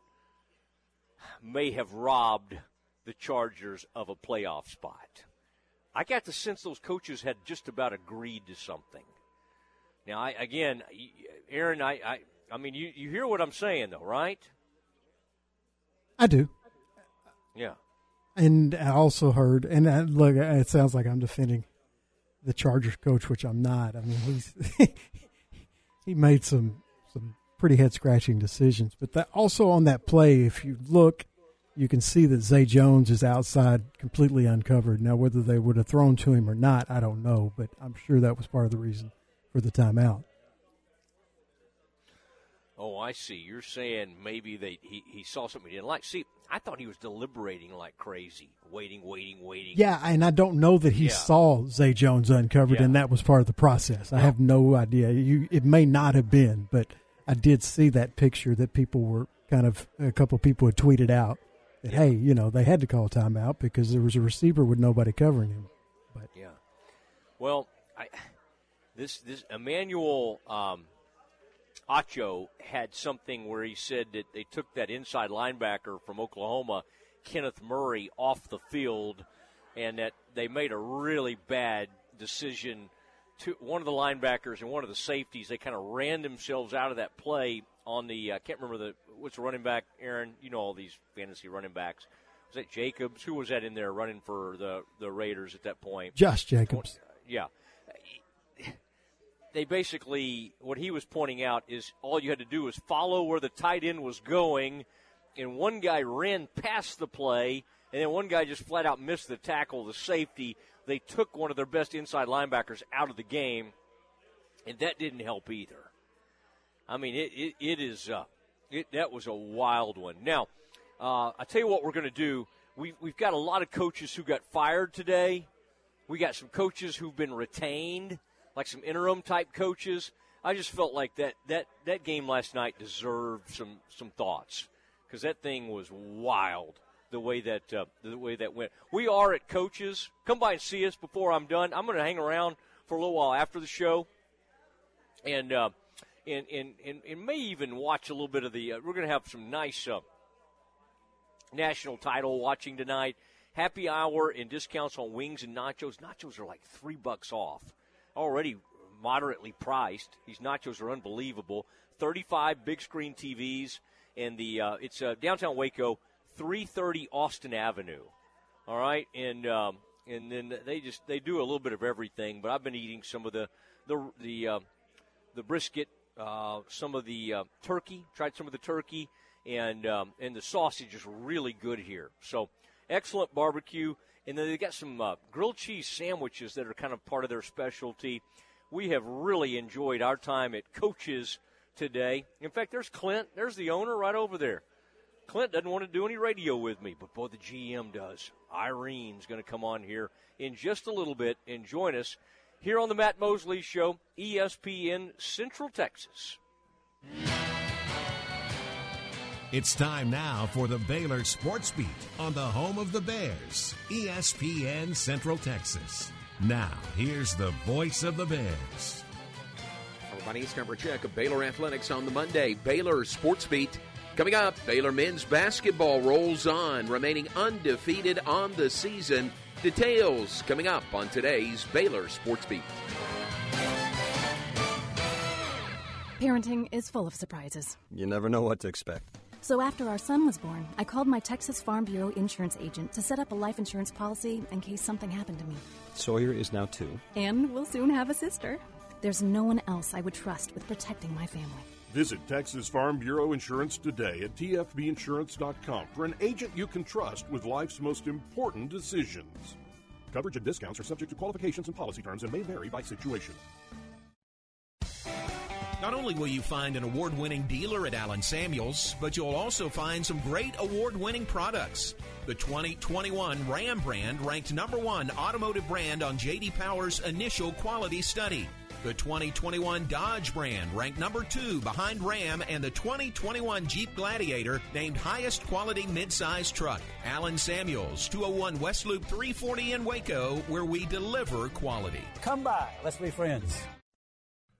Speaker 2: may have robbed the Chargers of a playoff spot. I got the sense those coaches had just about agreed to something. Now, I, again, Aaron, I, I, I mean, you, you hear what I'm saying, though, right?
Speaker 3: I do.
Speaker 2: Yeah.
Speaker 3: And I also heard, and uh, look, it sounds like I'm defending the Chargers coach, which I'm not. I mean, he's he made some pretty head scratching decisions. But that also on that play, if you look, you can see that Zay Jones is outside, completely uncovered. Now, whether they would have thrown to him or not, I don't know. But I'm sure that was part of the reason for the timeout.
Speaker 2: Oh, I see. You're saying maybe they he, he saw something he didn't like. See, I thought he was deliberating like crazy, waiting, waiting, waiting.
Speaker 3: Yeah, and I don't know that he
Speaker 2: Yeah.
Speaker 3: saw Zay Jones uncovered,
Speaker 2: Yeah.
Speaker 3: and that was part of the process. I have no idea. You, it may not have been, but I did see that picture that people were kind of a couple of people had tweeted out that hey, you know, they had to call timeout because there was a receiver with nobody covering him. But
Speaker 2: Yeah. Well, I this this Emmanuel um, Acho had something where he said that they took that inside linebacker from Oklahoma, Kenneth Murray, off the field, and that they made a really bad decision. To one of the linebackers and one of the safeties, they kind of ran themselves out of that play on the. I can't remember the what's the running back, Aaron. You know all these fantasy running backs. Was that Jacobs? Who was that in there running for the the Raiders at that point?
Speaker 3: Josh Jacobs.
Speaker 2: Uh, yeah. They basically, what he was pointing out is all you had to do was follow where the tight end was going, and one guy ran past the play, and then one guy just flat out missed the tackle, the safety. They took one of their best inside linebackers out of the game, and that didn't help either. I mean, it, it, it is, uh, it, that was a wild one. Now, uh, I tell you what we're going to do. we, we've got a lot of coaches who got fired today. We got some coaches who've been retained, like some interim type coaches. I just felt like that that that game last night deserved some some thoughts because that thing was wild the way that uh, the way that went. We are at coaches. Come by and see us before I'm done. I'm going to hang around for a little while after the show, and uh, and, and and and may even watch a little bit of the. Uh, we're going to have some nice uh, national title watching tonight. Happy hour and discounts on wings and nachos. Nachos are like three bucks off. Already moderately priced. These nachos are unbelievable. 35 big screen TVs, and the uh, it's uh, downtown Waco, 330 Austin Avenue. All right, and um, and then they just they do a little bit of everything. But I've been eating some of the the the uh, the brisket, uh, some of the uh, turkey. Tried some of the turkey, and um, and the sausage is really good here. So excellent barbecue. And then they got some uh, grilled cheese sandwiches that are kind of part of their specialty. We have really enjoyed our time at Coaches today. In fact, there's Clint. There's the owner right over there. Clint doesn't want to do any radio with me, but boy, the GM does. Irene's going to come on here in just a little bit and join us here on the Matt Mosley Show, ESPN Central Texas.
Speaker 13: It's time now for the Baylor Sports Beat on the home of the Bears, ESPN Central Texas. Now, here's the voice of the Bears.
Speaker 18: Everybody, it's number check of Baylor Athletics on the Monday. Baylor Sports Beat. Coming up, Baylor men's basketball rolls on, remaining undefeated on the season. Details coming up on today's Baylor Sports Beat.
Speaker 32: Parenting is full of surprises.
Speaker 33: You never know what to expect.
Speaker 32: So after our son was born, I called my Texas Farm Bureau insurance agent to set up a life insurance policy in case something happened to me.
Speaker 33: Sawyer is now two.
Speaker 32: And we'll soon have a sister. There's no one else I would trust with protecting my family.
Speaker 29: Visit Texas Farm Bureau Insurance today at tfbinsurance.com for an agent you can trust with life's most important decisions. Coverage and discounts are subject to qualifications and policy terms and may vary by situation.
Speaker 34: Not only will you find an award winning dealer at Allen Samuels, but you'll also find some great award winning products. The 2021 Ram brand ranked number one automotive brand on JD Power's initial quality study. The 2021 Dodge brand ranked number two behind Ram and the 2021 Jeep Gladiator named highest quality midsize truck. Allen Samuels, 201 West Loop 340 in Waco, where we deliver quality.
Speaker 35: Come by. Let's be friends.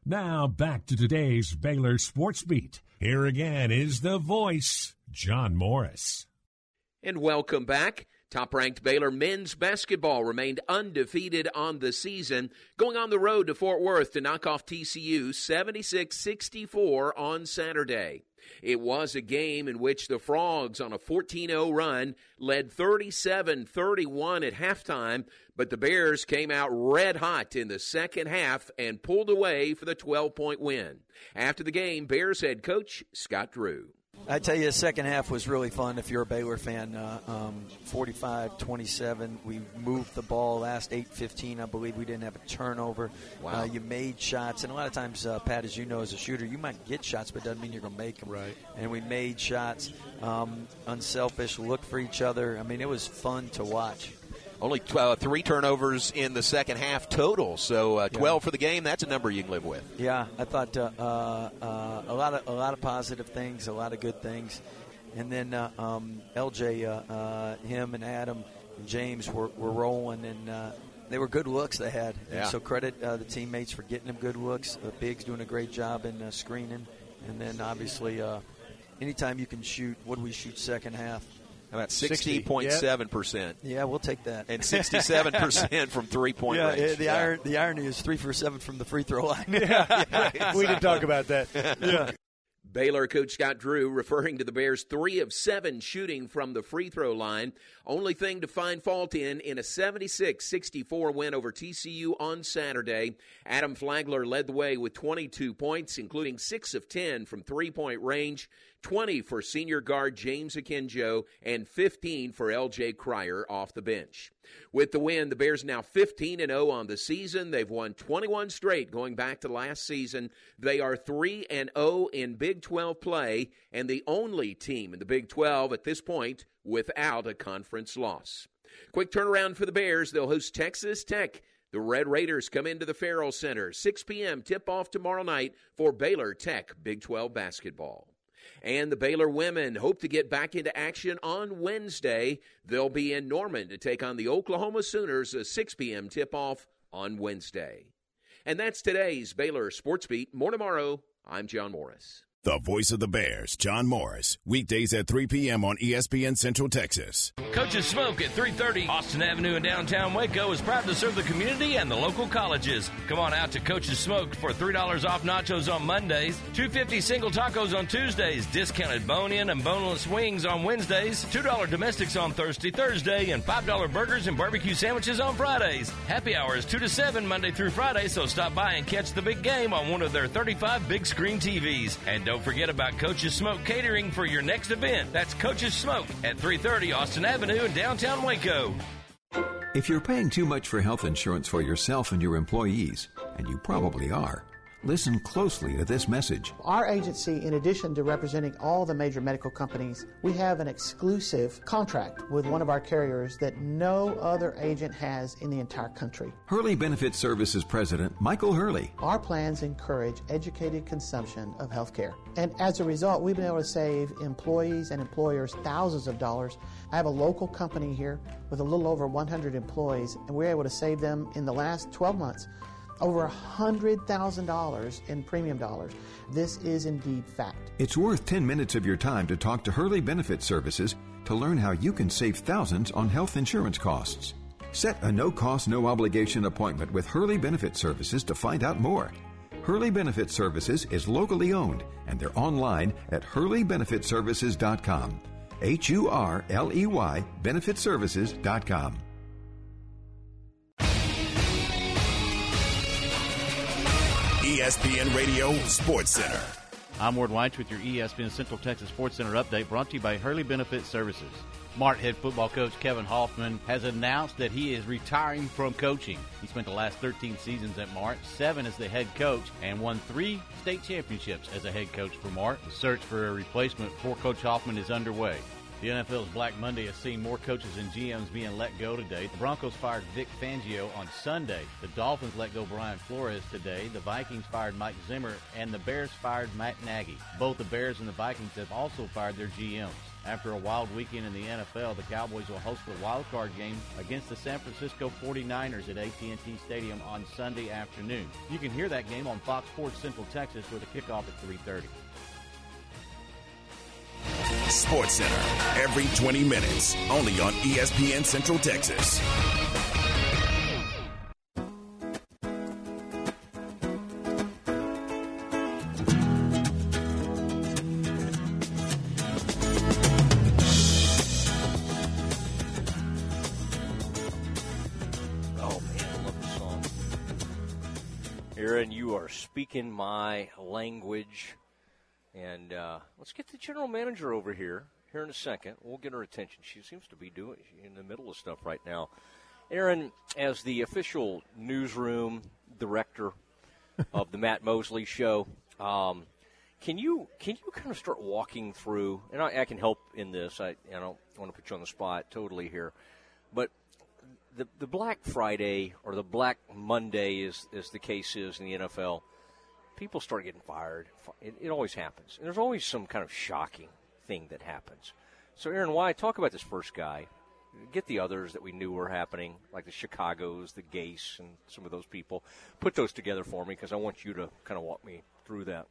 Speaker 13: Now back to today's Baylor Sports Beat. Here again is the voice, John Morris.
Speaker 18: And welcome back. Top ranked Baylor men's basketball remained undefeated on the season, going on the road to Fort Worth to knock off TCU 76 64 on Saturday. It was a game in which the Frogs, on a 14 0 run, led 37 31 at halftime, but the Bears came out red hot in the second half and pulled away for the 12 point win. After the game, Bears head coach Scott Drew.
Speaker 36: I tell you, the second half was really fun if you're a Baylor fan. Uh, um, 45 27. We moved the ball last 8 15. I believe we didn't have a turnover.
Speaker 18: Wow.
Speaker 36: Uh, you made shots. And a lot of times, uh, Pat, as you know, as a shooter, you might get shots, but it doesn't mean you're going to make them.
Speaker 33: Right.
Speaker 36: And we made shots. Um, unselfish, look for each other. I mean, it was fun to watch.
Speaker 10: Only uh, three turnovers in the second half total, so uh, 12
Speaker 36: Yeah.
Speaker 10: for the game. That's a number you can live with.
Speaker 36: Yeah, I thought uh, uh, uh, a lot of a lot of positive things, a lot of good things, and then uh, um, LJ, uh, uh, him and Adam and James were, were rolling, and uh, they were good looks they had.
Speaker 10: Yeah.
Speaker 36: so credit uh, the teammates for getting them good looks. Uh, Biggs doing a great job in uh, screening, and then obviously, uh, anytime you can shoot, what do we shoot second half?
Speaker 10: How about 60.7%?
Speaker 36: Yeah, we'll take that.
Speaker 10: And 67% from three point
Speaker 36: yeah,
Speaker 10: range.
Speaker 36: the,
Speaker 10: Yeah.
Speaker 36: iron, the irony is three for seven from the free throw line.
Speaker 33: Yeah, we didn't talk about that.
Speaker 36: yeah.
Speaker 18: Baylor coach Scott Drew referring to the Bears' three of seven shooting from the free throw line. Only thing to find fault in in a 76 64 win over TCU on Saturday. Adam Flagler led the way with 22 points, including six of 10 from three point range. 20 for senior guard James Akinjo, and 15 for LJ Cryer off the bench. With the win, the Bears now 15 and 0 on the season. They've won 21 straight going back to last season. They are 3 and 0 in Big 12 play and the only team in the Big 12 at this point without a conference loss. Quick turnaround for the Bears. They'll host Texas Tech. The Red Raiders come into the Ferrell Center. 6 p.m. tip off tomorrow night for Baylor Tech Big 12 basketball. And the Baylor women hope to get back into action on Wednesday. They'll be in Norman to take on the Oklahoma Sooners, a 6 p.m. tip off on Wednesday. And that's today's Baylor Sports Beat. More tomorrow. I'm John Morris.
Speaker 6: The voice of the Bears, John Morris. Weekdays at 3 p.m. on ESPN Central Texas.
Speaker 1: Coach's Smoke at 3:30 Austin Avenue in downtown Waco is proud to serve the community and the local colleges. Come on out to Coach's Smoke for $3 off nachos on Mondays, 250 single tacos on Tuesdays, discounted bone-in and boneless wings on Wednesdays, $2 domestics on Thursday, Thursday, and $5 burgers and barbecue sandwiches on Fridays. Happy hours 2 to 7 Monday through Friday, so stop by and catch the big game on one of their 35 big screen TVs. And don't forget about Coach's Smoke catering for your next event. That's Coach's Smoke at 330 Austin Avenue in downtown Waco.
Speaker 16: If you're paying too much for health insurance for yourself and your employees, and you probably are, listen closely to this message.
Speaker 37: Our agency, in addition to representing all the major medical companies, we have an exclusive contract with one of our carriers that no other agent has in the entire country.
Speaker 16: Hurley Benefit Services President Michael Hurley.
Speaker 37: Our plans encourage educated consumption of health care. And as a result, we've been able to save employees and employers thousands of dollars. I have a local company here with a little over 100 employees, and we're able to save them in the last 12 months over $100,000 in premium dollars. This is indeed fact.
Speaker 16: It's worth 10 minutes of your time to talk to Hurley Benefit Services to learn how you can save thousands on health insurance costs. Set a no cost, no obligation appointment with Hurley Benefit Services to find out more. Hurley Benefit Services is locally owned and they're online at hurleybenefitservices.com. H U R L E Y benefitservices.com.
Speaker 6: ESPN Radio Sports Center.
Speaker 12: I'm Ward White with your ESPN Central Texas Sports Center update brought to you by Hurley Benefit Services. Mart head football coach Kevin Hoffman has announced that he is retiring from coaching. He spent the last 13 seasons at Mart, seven as the head coach, and won three state championships as a head coach for Mart. The search for a replacement for Coach Hoffman is underway. The NFL's Black Monday has seen more coaches and GMs being let go today. The Broncos fired Vic Fangio on Sunday. The Dolphins let go Brian Flores today. The Vikings fired Mike Zimmer, and the Bears fired Matt Nagy. Both the Bears and the Vikings have also fired their GMs. After a wild weekend in the NFL, the Cowboys will host the wild card game against the San Francisco 49ers at AT&T Stadium on Sunday afternoon. You can hear that game on Fox Sports Central Texas with a kickoff at 3:30.
Speaker 6: Sports Center every 20 minutes, only on ESPN Central Texas.
Speaker 2: Oh speaking my language. And uh, let's get the general manager over here here in a second. We'll get her attention. She seems to be doing in the middle of stuff right now. Aaron, as the official newsroom director of the Matt Mosley Show, um, can you can you kind of start walking through? And I, I can help in this. I, I don't want to put you on the spot totally here, but the the Black Friday or the Black Monday, is as the case is in the NFL people start getting fired. It, it, always happens. And there's always some kind of shocking thing that happens. So, Aaron, why talk about this first guy? Get the others that we knew were happening, like the Chicago's, the Gase, and some of those people. Put those together for me because I want you to kind of walk me through that.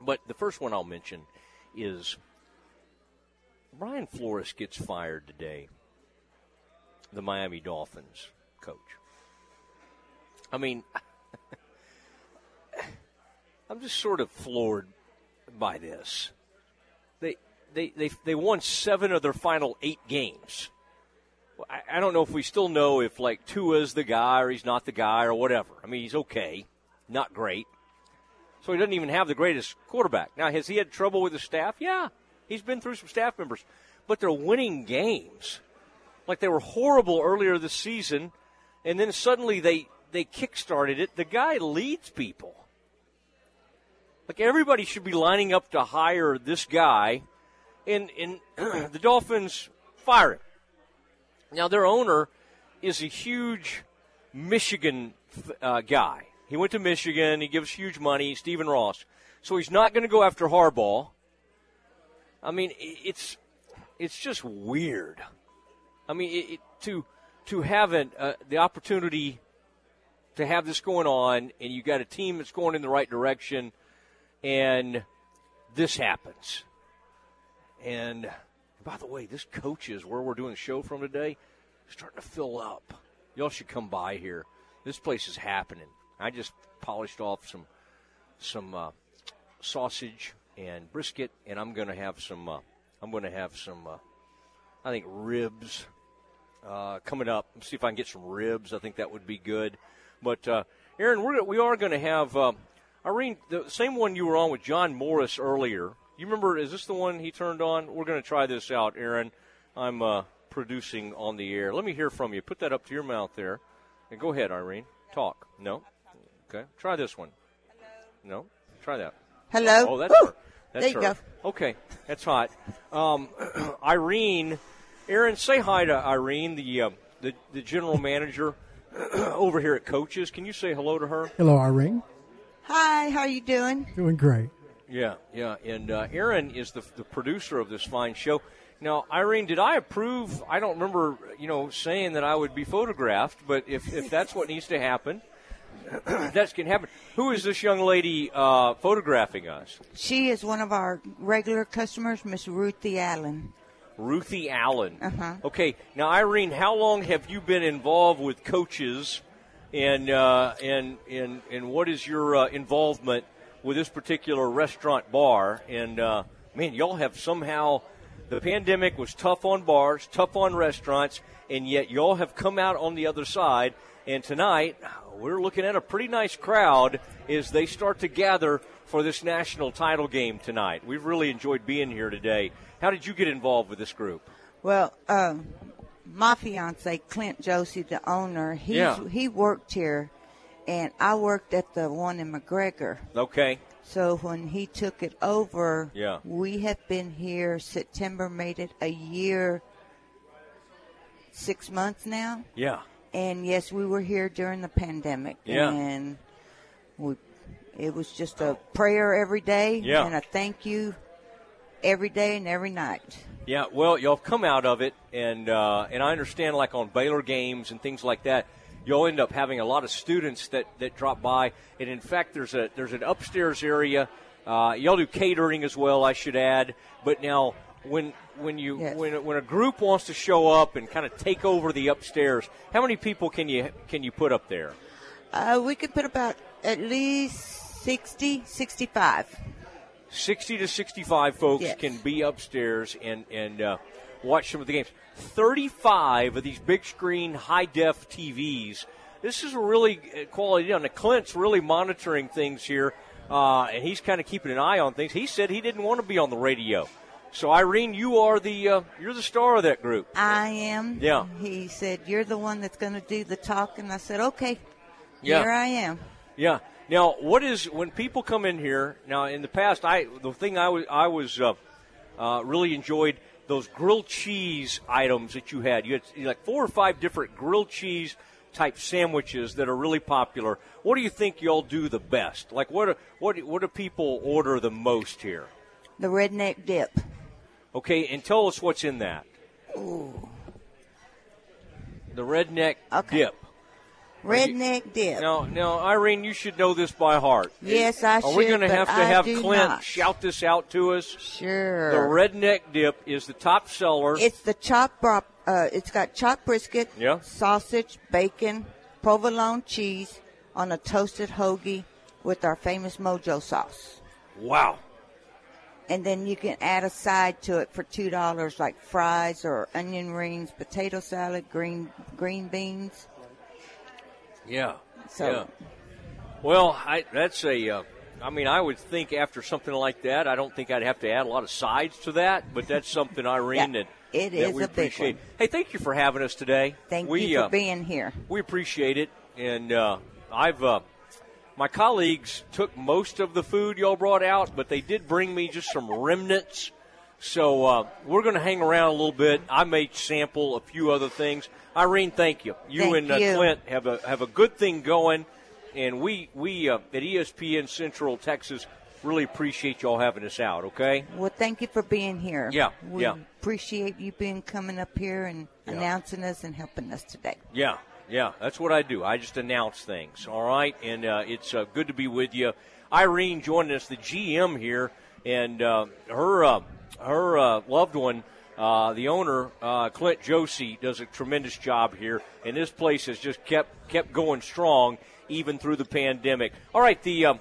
Speaker 2: But the first one I'll mention is Brian Flores gets fired today, the Miami Dolphins coach. I mean, I'm just sort of floored by this. They they they they won seven of their final eight games. I, I don't know if we still know if like Tua's the guy or he's not the guy or whatever. I mean, he's okay, not great. So he doesn't even have the greatest quarterback. Now, has he had trouble with his staff? Yeah. He's been through some staff members. But they're winning games. Like they were horrible earlier this season, and then suddenly they, they kick-started it. The guy leads people. Like everybody should be lining up to hire this guy, and, and the Dolphins fire him. Now, their owner is a huge Michigan uh, guy. He went to Michigan. He gives huge money, Stephen Ross. So he's not going to go after Harbaugh. I mean, it's it's just weird. I mean, it, it, to to have an, uh, the opportunity to have this going on, and you got a team that's going in the right direction, and this happens. And by the way, this coaches where we're doing the show from today starting to fill up. Y'all should come by here. This place is happening. I just polished off some some uh, sausage and brisket, and I'm going to have some. Uh, I'm going to have some. Uh, I think ribs uh, coming up. Let's see if I can get some ribs. I think that would be good. But uh, Aaron, we're we are going to have uh, Irene, the same one you were on with John Morris earlier. You remember? Is this the one he turned on? We're going to try this out, Aaron. I'm uh, producing on the air. Let me hear from you. Put that up to your mouth there, and go ahead, Irene. Talk. No. Okay. Try this one. No. Try that.
Speaker 38: Hello.
Speaker 2: Oh, that's
Speaker 38: Woo!
Speaker 2: her. That's
Speaker 38: There you
Speaker 2: her.
Speaker 38: go.
Speaker 2: Okay, that's hot. Um, Irene, Aaron, say hi to Irene, the uh, the, the general manager over here at Coaches. Can you say hello to her?
Speaker 31: Hello, Irene.
Speaker 38: Hi, how are you doing?
Speaker 31: Doing great.
Speaker 2: Yeah, yeah. And uh, Aaron is the, the producer of this fine show. Now, Irene, did I approve? I don't remember, you know, saying that I would be photographed, but if, if that's what needs to happen, that can happen. Who is this young lady uh, photographing us?
Speaker 38: She is one of our regular customers, Miss Ruthie Allen.
Speaker 2: Ruthie Allen.
Speaker 38: Uh-huh.
Speaker 2: Okay, now Irene, how long have you been involved with coaches, and uh, and and and what is your uh, involvement with this particular restaurant bar? And uh, man, y'all have somehow the pandemic was tough on bars, tough on restaurants, and yet y'all have come out on the other side. And tonight we're looking at a pretty nice crowd as they start to gather for this national title game tonight. We've really enjoyed being here today. How did you get involved with this group?
Speaker 38: Well, um, my fiance Clint Josie, the owner, he's,
Speaker 2: Yeah.
Speaker 38: he worked here, and I worked at the one in McGregor.
Speaker 2: Okay.
Speaker 38: So when he took it over,
Speaker 2: Yeah.
Speaker 38: we have been here. September made it a year, six months now.
Speaker 2: Yeah.
Speaker 38: And yes, we were here during the pandemic.
Speaker 2: Yeah.
Speaker 38: And we, it was just a prayer every day
Speaker 2: Yeah.
Speaker 38: and a thank you every day and every night.
Speaker 2: Yeah, well, y'all come out of it, and uh, and I understand, like on Baylor games and things like that, you'll end up having a lot of students that, that drop by, and in fact, there's a there's an upstairs area. Uh, y'all do catering as well, I should add. But now, when when you when when a group wants to show up and kind of take over the upstairs, how many people can you can you put up there?
Speaker 38: Uh, we could put about at least 60, 65.
Speaker 2: 60 to 65 folks
Speaker 38: Yes.
Speaker 2: can be upstairs and, and uh, watch some of the games. 35 of these big screen, high def TVs. This is a really uh, quality deal. Now, Clint's really monitoring things here, uh, and he's kind of keeping an eye on things. He said he didn't want to be on the radio. So, Irene, you are the uh, you're the star of that group.
Speaker 38: I am.
Speaker 2: Yeah.
Speaker 38: He said, You're the one that's going to do the talking. I said, Okay.
Speaker 2: Yeah.
Speaker 38: Here I am.
Speaker 2: Yeah. Now, what is when people come in here? Now, in the past, I the thing I was I was uh, uh, really enjoyed those grilled cheese items that you had. You had like four or five different grilled cheese type sandwiches that are really popular. What do you think y'all do the best? Like, what what do- what do people order the most here?
Speaker 38: The redneck dip.
Speaker 2: Okay, and tell us what's in that.
Speaker 38: Ooh.
Speaker 2: The redneck dip.
Speaker 38: Redneck dip.
Speaker 2: Now, now, Irene, you should know this by heart.
Speaker 38: Yes, I should.
Speaker 2: Are we going to have to
Speaker 38: I
Speaker 2: have Clint
Speaker 38: not.
Speaker 2: shout this out to us?
Speaker 38: Sure.
Speaker 2: The redneck dip is the top seller.
Speaker 38: It's the chopped uh, it's got chopped brisket,
Speaker 2: Yeah.
Speaker 38: sausage, bacon, provolone cheese on a toasted hoagie with our famous mojo sauce.
Speaker 2: wow.
Speaker 38: And then you can add a side to it for two dollars, like fries or onion rings, potato salad, green green beans.
Speaker 2: Yeah.
Speaker 38: So-
Speaker 2: yeah. Well, I, that's a uh, I mean, I would think after something like that, I don't think I'd have to add a lot of sides to that, but that's something, Irene,
Speaker 38: Yeah,
Speaker 2: that,
Speaker 38: it
Speaker 2: that
Speaker 38: is
Speaker 2: we
Speaker 38: a big
Speaker 2: appreciate.
Speaker 38: one.
Speaker 2: Hey, thank you for having us today.
Speaker 38: Thank
Speaker 2: we,
Speaker 38: you for
Speaker 2: uh,
Speaker 38: being here.
Speaker 2: We appreciate it, and uh, I've uh, my colleagues took most of the food y'all brought out, but they did bring me just some remnants. So uh, we're going to hang around a little bit. I may sample a few other things. Irene, thank you. You
Speaker 38: Thank
Speaker 2: and uh,
Speaker 38: you.
Speaker 2: Clint have a have a good thing going, and we we uh, at ESPN Central Texas really appreciate y'all having us out. Okay.
Speaker 38: Well, thank you for being here.
Speaker 2: Yeah,
Speaker 38: we
Speaker 2: yeah.
Speaker 38: appreciate you being coming up here and
Speaker 2: Yeah.
Speaker 38: announcing us and helping us today.
Speaker 2: Yeah, yeah, that's what I do. I just announce things, all right? And uh, it's uh, good to be with you. Irene joining us, the GM here, and uh, her uh, her uh, loved one, uh, the owner, uh, Clint Josie, does a tremendous job here, and this place has just kept kept going strong even through the pandemic. All right, the um,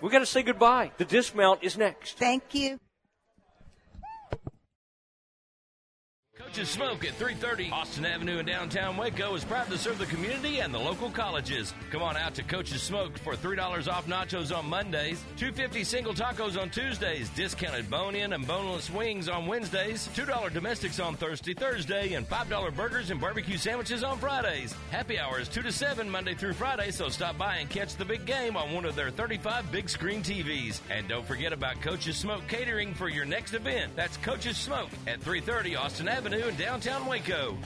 Speaker 2: we got to say goodbye. The dismount is next.
Speaker 38: Thank you.
Speaker 1: Coach's Smoke at 330 Austin Avenue in downtown Waco is proud to serve the community and the local colleges. Come on out to Coach's Smoke for $3 off nachos on Mondays, 250 single tacos on Tuesdays, discounted bone-in and boneless wings on Wednesdays, $2 domestics on Thursday, Thursday, and $5 burgers and barbecue sandwiches on Fridays. Happy hours 2 to 7 Monday through Friday, so stop by and catch the big game on one of their 35 big screen TVs. And don't forget about Coach's Smoke catering for your next event. That's Coach's Smoke at 330 Austin Avenue downtown Waco.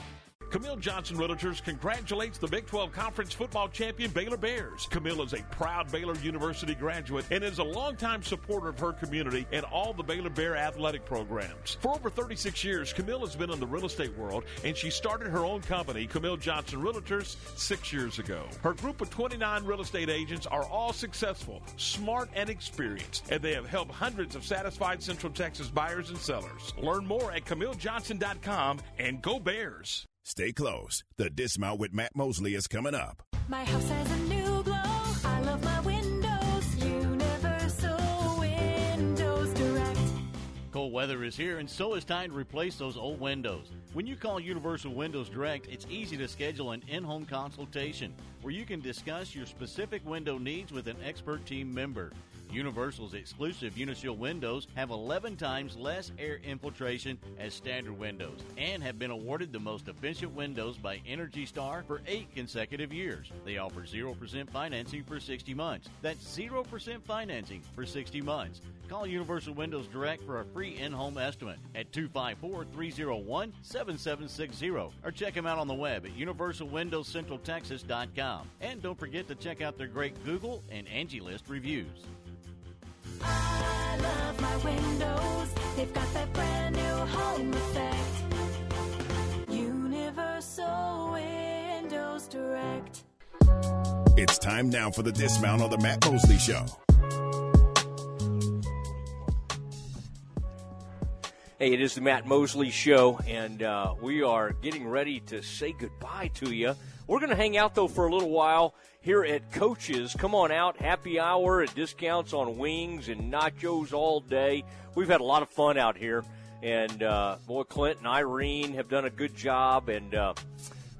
Speaker 29: Camille Johnson Realtors congratulates the Big 12 Conference football champion Baylor Bears. Camille is a proud Baylor University graduate and is a longtime supporter of her community and all the Baylor Bear athletic programs. For over 36 years, Camille has been in the real estate world and she started her own company, Camille Johnson Realtors, six years ago. Her group of 29 real estate agents are all successful, smart, and experienced, and they have helped hundreds of satisfied Central Texas buyers and sellers. Learn more at CamilleJohnson.com and go Bears.
Speaker 6: Stay close. The Dismount with Matt Mosley is coming up.
Speaker 39: My house has a new glow. I love my windows. Universal Windows Direct.
Speaker 12: Cold weather is here, and so is time to replace those old windows. When you call Universal Windows Direct, it's easy to schedule an in home consultation where you can discuss your specific window needs with an expert team member. Universal's exclusive Unishield windows have 11 times less air infiltration as standard windows and have been awarded the most efficient windows by Energy Star for eight consecutive years. They offer 0% financing for 60 months. That's 0% financing for 60 months. Call Universal Windows Direct for a free in home estimate at 254 301 7760 or check them out on the web at universalwindowscentraltexas.com. And don't forget to check out their great Google and Angie List reviews.
Speaker 39: I love my windows. They've got that brand new home effect. Universal Windows Direct.
Speaker 6: It's time now for the dismount on the Matt Mosley Show.
Speaker 2: Hey, it is the Matt Mosley Show, and uh, we are getting ready to say goodbye to you. We're going to hang out, though, for a little while here at Coach's. Come on out, happy hour at discounts on wings and nachos all day. We've had a lot of fun out here, and uh, boy, Clint and Irene have done a good job. And uh,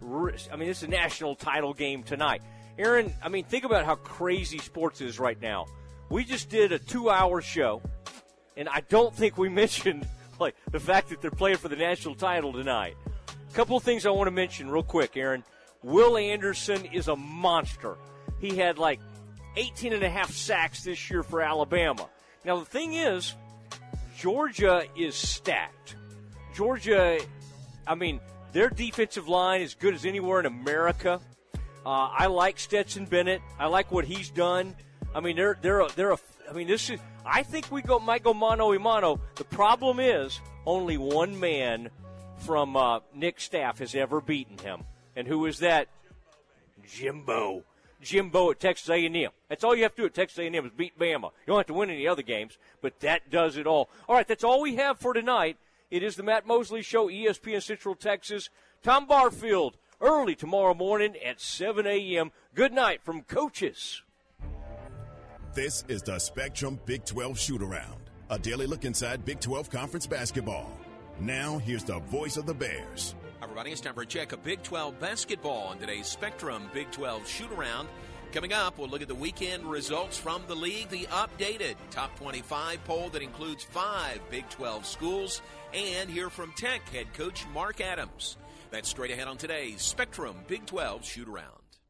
Speaker 2: I mean, this is a national title game tonight. Aaron, I mean, think about how crazy sports is right now. We just did a two-hour show, and I don't think we mentioned like the fact that they're playing for the national title tonight. A couple of things I want to mention real quick, Aaron. Will Anderson is a monster. He had like 18 and a half sacks this year for Alabama. Now the thing is, Georgia is stacked. Georgia, I mean, their defensive line is good as anywhere in America. Uh, I like Stetson Bennett. I like what he's done. I mean, they're they're a, they're a. I mean, this is. I think we go might go mano a mano. The problem is only one man from uh, Nick's staff has ever beaten him, and who is that? Jimbo. Jimbo at Texas A&M. That's all you have to do at Texas A&M is beat Bama. You don't have to win any other games, but that does it all. All right, that's all we have for tonight. It is the Matt Mosley Show, ESPN Central Texas. Tom Barfield, early tomorrow morning at 7 a.m. Good night from Coaches.
Speaker 6: This is the Spectrum Big 12 Shoot Around, a daily look inside Big 12 Conference basketball. Now, here's the voice of the Bears.
Speaker 18: Everybody, it's time for a check of Big 12 basketball on today's Spectrum Big 12 shoot around.
Speaker 40: Coming up, we'll look at the weekend results from the league, the updated top 25 poll that includes five Big 12 schools, and hear from Tech head coach Mark Adams. That's straight ahead on today's Spectrum Big 12 shoot around.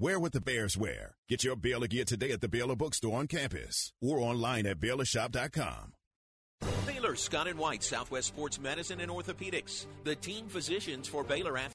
Speaker 6: Wear what the Bears wear. Get your Baylor gear today at the Baylor Bookstore on campus or online at BaylorShop.com.
Speaker 40: Baylor Scott and White, Southwest Sports Medicine and Orthopedics, the team physicians for Baylor athletes.